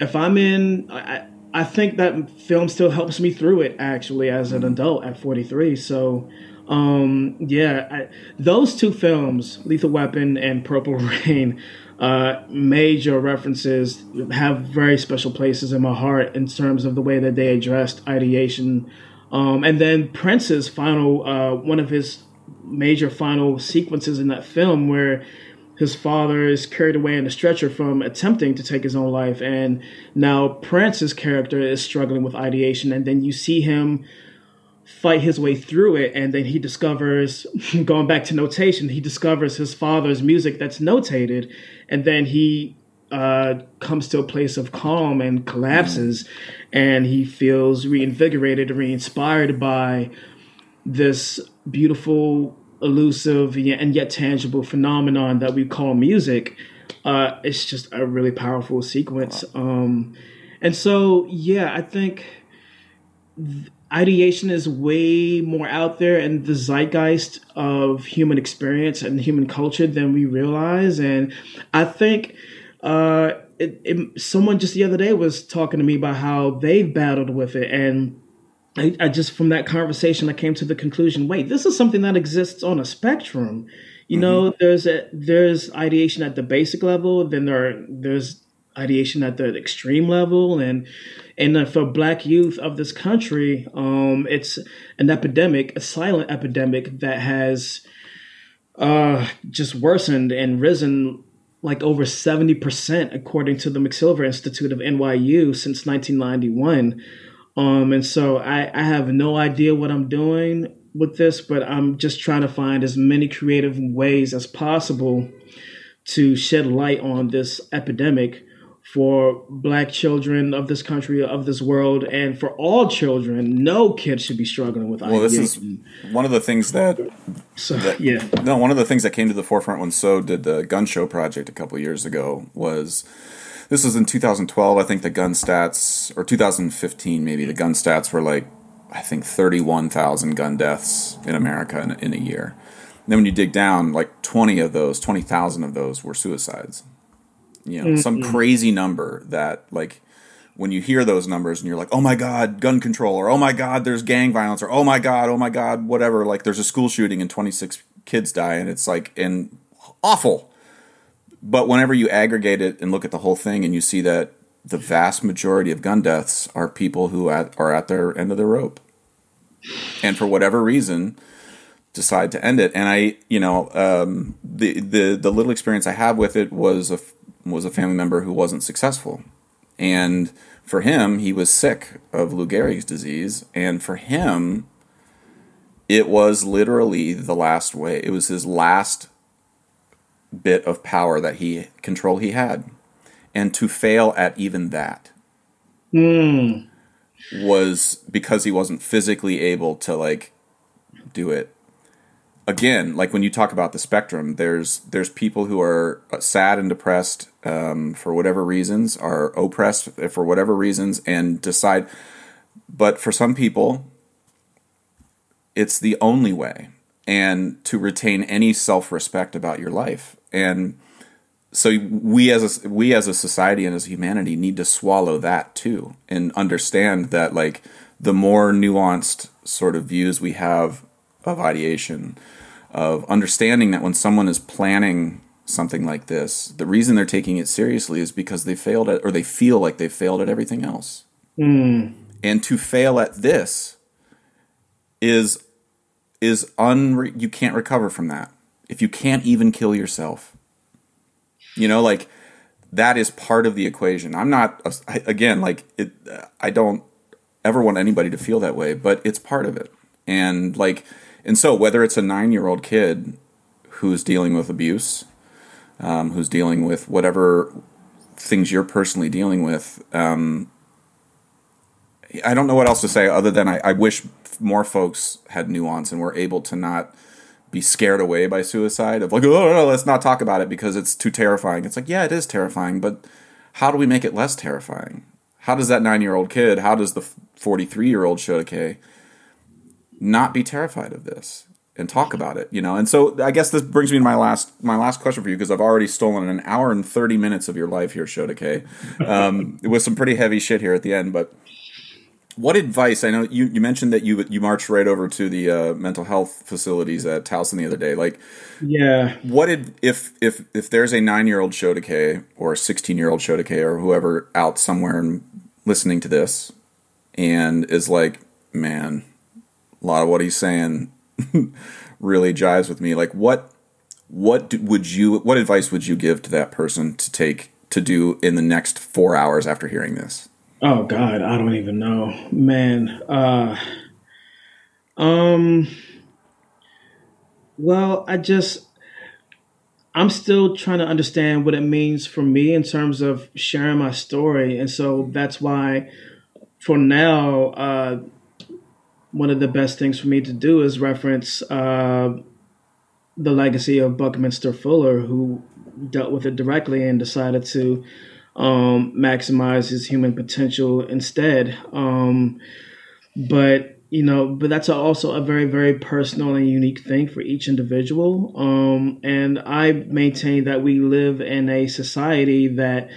if I'm in. I, I think that film still helps me through it actually as an adult at 43. So, um, yeah, I, those two films, Lethal Weapon and Purple Rain, uh, major references have very special places in my heart in terms of the way that they addressed ideation. Um, and then Prince's final, uh, one of his major final sequences in that film where his father is carried away in a stretcher from attempting to take his own life. And now Prince's character is struggling with ideation. And then you see him fight his way through it. And then he discovers, going back to notation, he discovers his father's music that's notated. And then he uh, comes to a place of calm and collapses. And he feels reinvigorated, re inspired by this beautiful elusive and yet tangible phenomenon that we call music, uh, it's just a really powerful sequence. Um, and so, yeah, I think ideation is way more out there in the zeitgeist of human experience and human culture than we realize. And I think uh, it, it, someone just the other day was talking to me about how they've battled with it and I, I, just from that conversation I came to the conclusion wait this is something that exists on a spectrum you mm-hmm. know there's a there's ideation at the basic level then there are, there's ideation at the extreme level and and for black youth of this country um, it's an epidemic a silent epidemic that has uh, just worsened and risen like over 70% according to the McSilver Institute of NYU since 1991. Um, and so I, I have no idea what I'm doing with this, but I'm just trying to find as many creative ways as possible to shed light on this epidemic for black children of this country, of this world, and for all children. No kid should be struggling with Well, this is one of the things that, so, that- yeah. no, one of the things that came to the forefront when So did the gun show project a couple of years ago was this was in 2012. I think the gun stats, or 2015 maybe, the gun stats were like, I think 31,000 gun deaths in America in, in a year. And then when you dig down, like 20 of those, 20,000 of those were suicides. You know, some mm-hmm. crazy number that like when you hear those numbers and you're like, oh my God, gun control, or oh my God, there's gang violence, or oh my God, oh my God, whatever. Like there's a school shooting and 26 kids die, and it's like, and awful. But whenever you aggregate it and look at the whole thing and you see that the vast majority of gun deaths are people who are at their end of the rope. And for whatever reason, decide to end it. And I, you know, um, the, the, the little experience I have with it was a, was a family member who wasn't successful. And for him, he was sick of Lou Gehrig's disease. And for him, it was literally the last way. It was his last bit of power that he control he had. And to fail at even that Mm. was because he wasn't physically able to like do it. Again, like when you talk about the spectrum, there's there's people who are sad and depressed um, for whatever reasons, are oppressed for whatever reasons, and decide. But for some people, it's the only way, and to retain any self respect about your life, and so we as a, we as a society and as humanity need to swallow that too and understand that like the more nuanced sort of views we have of ideation of understanding that when someone is planning something like this the reason they're taking it seriously is because they failed at or they feel like they failed at everything else Mm. and to fail at this is is unre- you can't recover from that if you can't even kill yourself. You know like that is part of the equation. I'm not again like it i don't ever want anybody to feel that way but it's part of it. And like and so whether it's a nine year old kid who's dealing with abuse um, who's dealing with whatever things you're personally dealing with um, I don't know what else to say other than I, I wish more folks had nuance and were able to not be scared away by suicide of like oh no, let's not talk about it because it's too terrifying. It's like yeah, it is terrifying, but how do we make it less terrifying? How does that nine year old kid, how does the forty three year old Shodekeh not be terrified of this and talk about it? You know, and so I guess this brings me to my last my last question for you because I've already stolen an hour and thirty minutes of your life here, Shodekeh, um, with some pretty heavy shit here at the end, but what advice? I know you, you mentioned that you you marched right over to the uh, mental health facilities at Towson the other day. Like, Yeah. what if if if there's a nine year old Shodekeh or a sixteen year old Shodekeh or whoever out somewhere and listening to this and is like, man, a lot of what he's saying really jives with me. Like, what what would you what advice would you give to that person to take to do in the next four hours after hearing this? Oh God, I don't even know, man. Uh, um, well, I just I'm still trying to understand what it means for me in terms of sharing my story, and so that's why, for now, uh, one of the best things for me to do is reference uh, the legacy of Buckminster Fuller, who dealt with it directly and decided to um, maximize his human potential instead. Um, but you know, but that's also a very, very personal and unique thing for each individual. Um, and I maintain that we live in a society that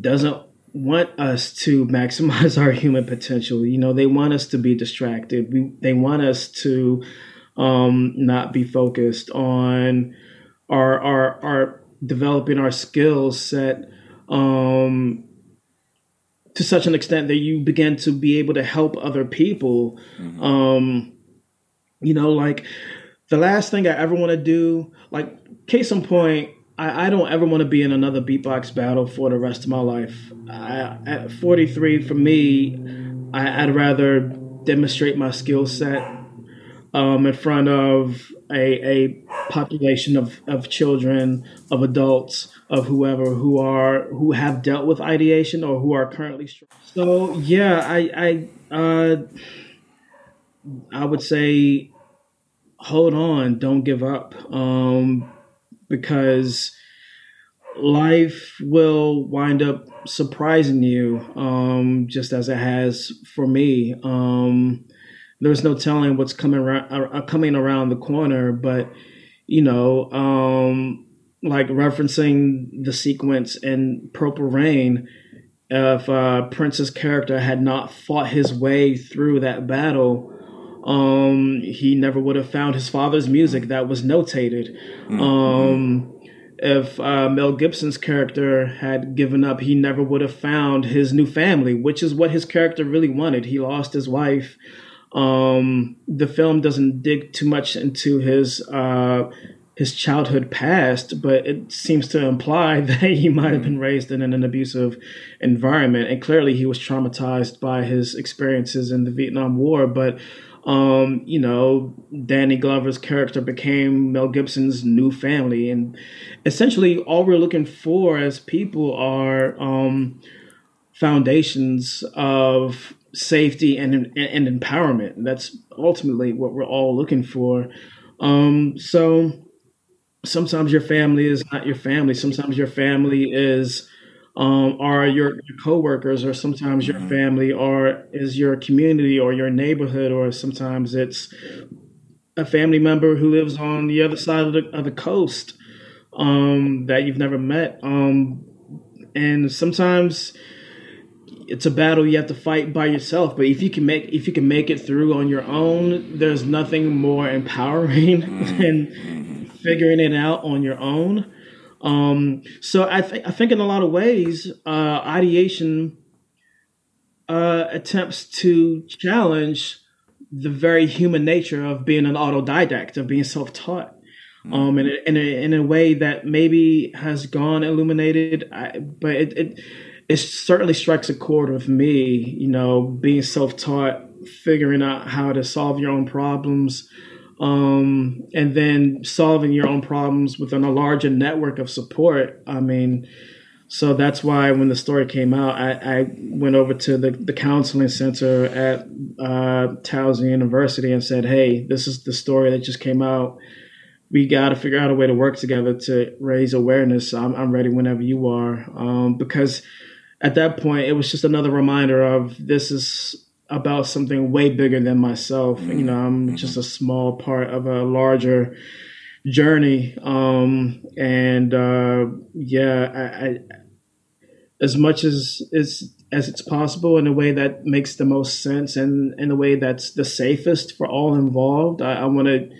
doesn't want us to maximize our human potential. You know, they want us to be distracted. We, they want us to um, not be focused on our our our developing our skill set um, to such an extent that you begin to be able to help other people. Um, you know, like the last thing I ever want to do, like case in point, I, I don't ever want to be in another beatbox battle for the rest of my life. I, at 43, for me, I, would rather demonstrate my skill set um, in front of a, a population of, of children, of adults, of whoever who are who have dealt with ideation or who are currently. Struggling. So yeah, I I uh, I would say hold on, don't give up, um, because life will wind up surprising you, um, just as it has for me. Um, there's no telling what's coming around, uh, coming around the corner, but you know, um, like referencing the sequence in Purple Rain, if uh, Prince's character had not fought his way through that battle, um, he never would have found his father's music that was notated. Mm-hmm. Um, if uh, Mel Gibson's character had given up, he never would have found his new family, which is what his character really wanted. He lost his wife. Um, the film doesn't dig too much into his uh, his childhood past, but it seems to imply that he might have been raised in an abusive environment, and clearly he was traumatized by his experiences in the Vietnam War. But um, you know, Danny Glover's character became Mel Gibson's new family. And essentially, all we're looking for as people are um, foundations of safety and, and, and empowerment. That's ultimately what we're all looking for. Um, so sometimes your family is not your family. Sometimes your family is um, are your, your coworkers, or sometimes your mm-hmm. family, or is your community, or your neighborhood, or sometimes it's a family member who lives on the other side of the, of the coast um, that you've never met. Um, and sometimes it's a battle you have to fight by yourself. But if you can make if you can make it through on your own, there's nothing more empowering mm-hmm. than mm-hmm. Figuring it out on your own. Um, so I think I think in a lot of ways, uh, ideation uh, attempts to challenge the very human nature of being an autodidact, of being self-taught, mm-hmm. um, in, a, in, a, in a way that maybe has gone illuminated, I, but it, it it certainly strikes a chord with me. You know, being self-taught, figuring out how to solve your own problems um, and then solving your own problems within a larger network of support. I mean, so that's why when the story came out, I, I went over to the, the counseling center at uh, Towson University and said, hey, this is the story that just came out. We got to figure out a way to work together to raise awareness. I'm, I'm ready whenever you are. Um, because at that point, it was just another reminder of this is about something way bigger than myself. Mm-hmm. You know, I'm mm-hmm. just a small part of a larger journey. Um, and uh, yeah, I, I, as much as it's as it's possible in a way that makes the most sense and in a way that's the safest for all involved, I, I want to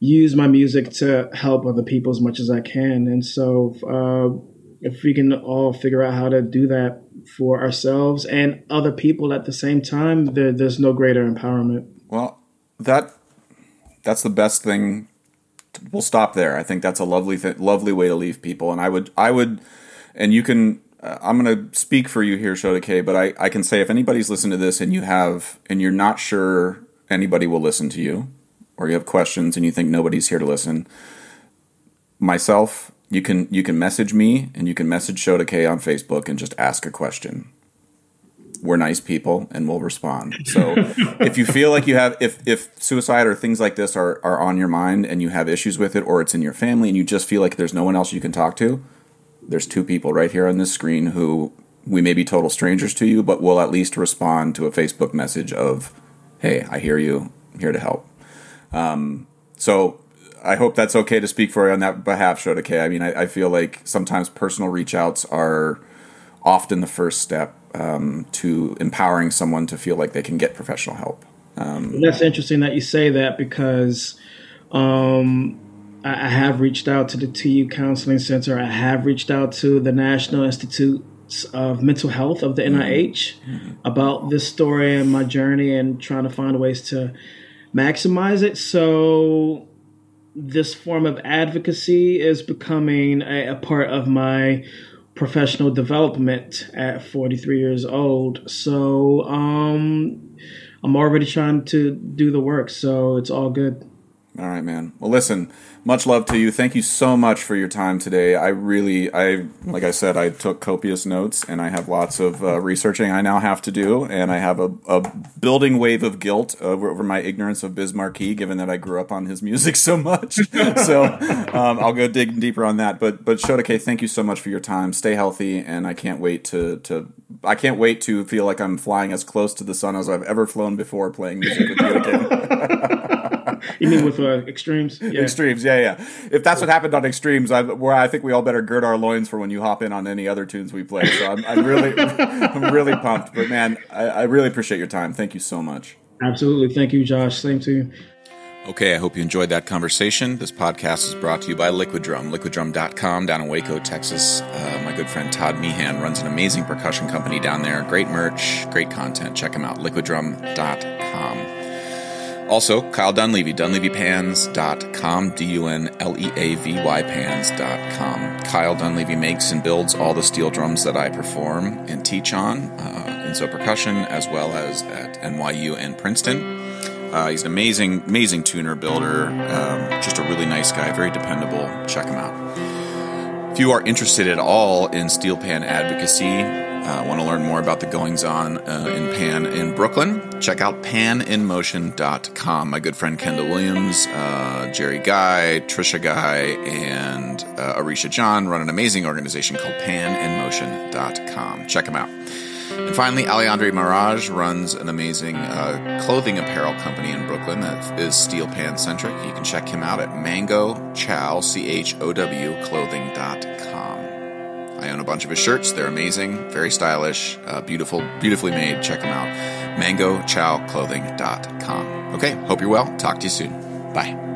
use my music to help other people as much as I can. And so, uh, if we can all figure out how to do that for ourselves and other people at the same time, there, there's no greater empowerment. Well, that that's the best thing. We'll stop there. I think that's a lovely, th- lovely way to leave people. And I would, I would, and you can. Uh, I'm going to speak for you here, Shodekeh. But I, I can say if anybody's listened to this and you have, and you're not sure anybody will listen to you, or you have questions and you think nobody's here to listen, myself, you can you can message me and you can message Shodekeh on Facebook and just ask a question. We're nice people and we'll respond. So if you feel like you have if if suicide or things like this are, are on your mind and you have issues with it or it's in your family and you just feel like there's no one else you can talk to, there's two people right here on this screen who we may be total strangers to you, but will at least respond to a Facebook message of, "Hey, I hear you. I'm here to help." Um, so I hope that's okay to speak for you on that behalf, Shodekeh. I mean, I, I feel like sometimes personal reach outs are often the first step um, to empowering someone to feel like they can get professional help. Um, that's interesting that you say that because um, I, I, have reached out to the TU Counseling Center. I have reached out to the National Institute of Mental Health of the NIH mm-hmm. about this story and my journey and trying to find ways to maximize it. So this form of advocacy is becoming a, a part of my professional development at 43 years old. So um, I'm already trying to do the work, so it's all good. All right, man. Well, listen, much love to you. Thank you so much for your time today. I really, I like I said, I took copious notes, and I have lots of uh, researching I now have to do, and I have a, a building wave of guilt over, over, my ignorance of Biz given that I grew up on his music so much. so um, I'll go dig deeper on that. But but Shota Shodekeh, thank you so much for your time. Stay healthy, and I can't wait to to I can't wait to feel like I'm flying as close to the sun as I've ever flown before playing music with you again. you mean with uh, extremes? Yeah. Extremes, yeah, yeah. If that's what happened on extremes, I, where I think we all better gird our loins for when you hop in on any other tunes we play. So I'm, I'm really, I'm really pumped. But man, I, I really appreciate your time. Thank you so much. Absolutely, thank you, Josh. Same to you. Okay, I hope you enjoyed that conversation. This podcast is brought to you by Liquid Drum, liquiddrum.com down in Waco, Texas. Uh, my good friend Todd Meehan runs an amazing percussion company down there. Great merch, great content. Check him out, liquiddrum.com. Also, Kyle Dunleavy, dunleavypans.com, D-U-N-L-E-A-V-Y pans.com. Kyle Dunleavy makes and builds all the steel drums that I perform and teach on uh, in So Percussion, as well as at NYU and Princeton. Uh, he's an amazing, amazing tuner builder, um, just a really nice guy, very dependable. Check him out. If you are interested at all in steel pan advocacy, uh, want to learn more about the goings on uh, in Pan in Brooklyn? Check out paninmotion.com. My good friend Kendall Williams, uh, Jerry Guy, Trisha Guy, and uh, Arisha John run an amazing organization called paninmotion.com. Check them out. And finally, Alejandre Mirage runs an amazing uh, clothing apparel company in Brooklyn that is steel pan centric. You can check him out at mango chow, C H O W, clothing.com. I own a bunch of his shirts. They're amazing, very stylish, uh, beautiful, beautifully made. Check them out. MangoChowClothing.com. Okay, hope you're well. Talk to you soon. Bye.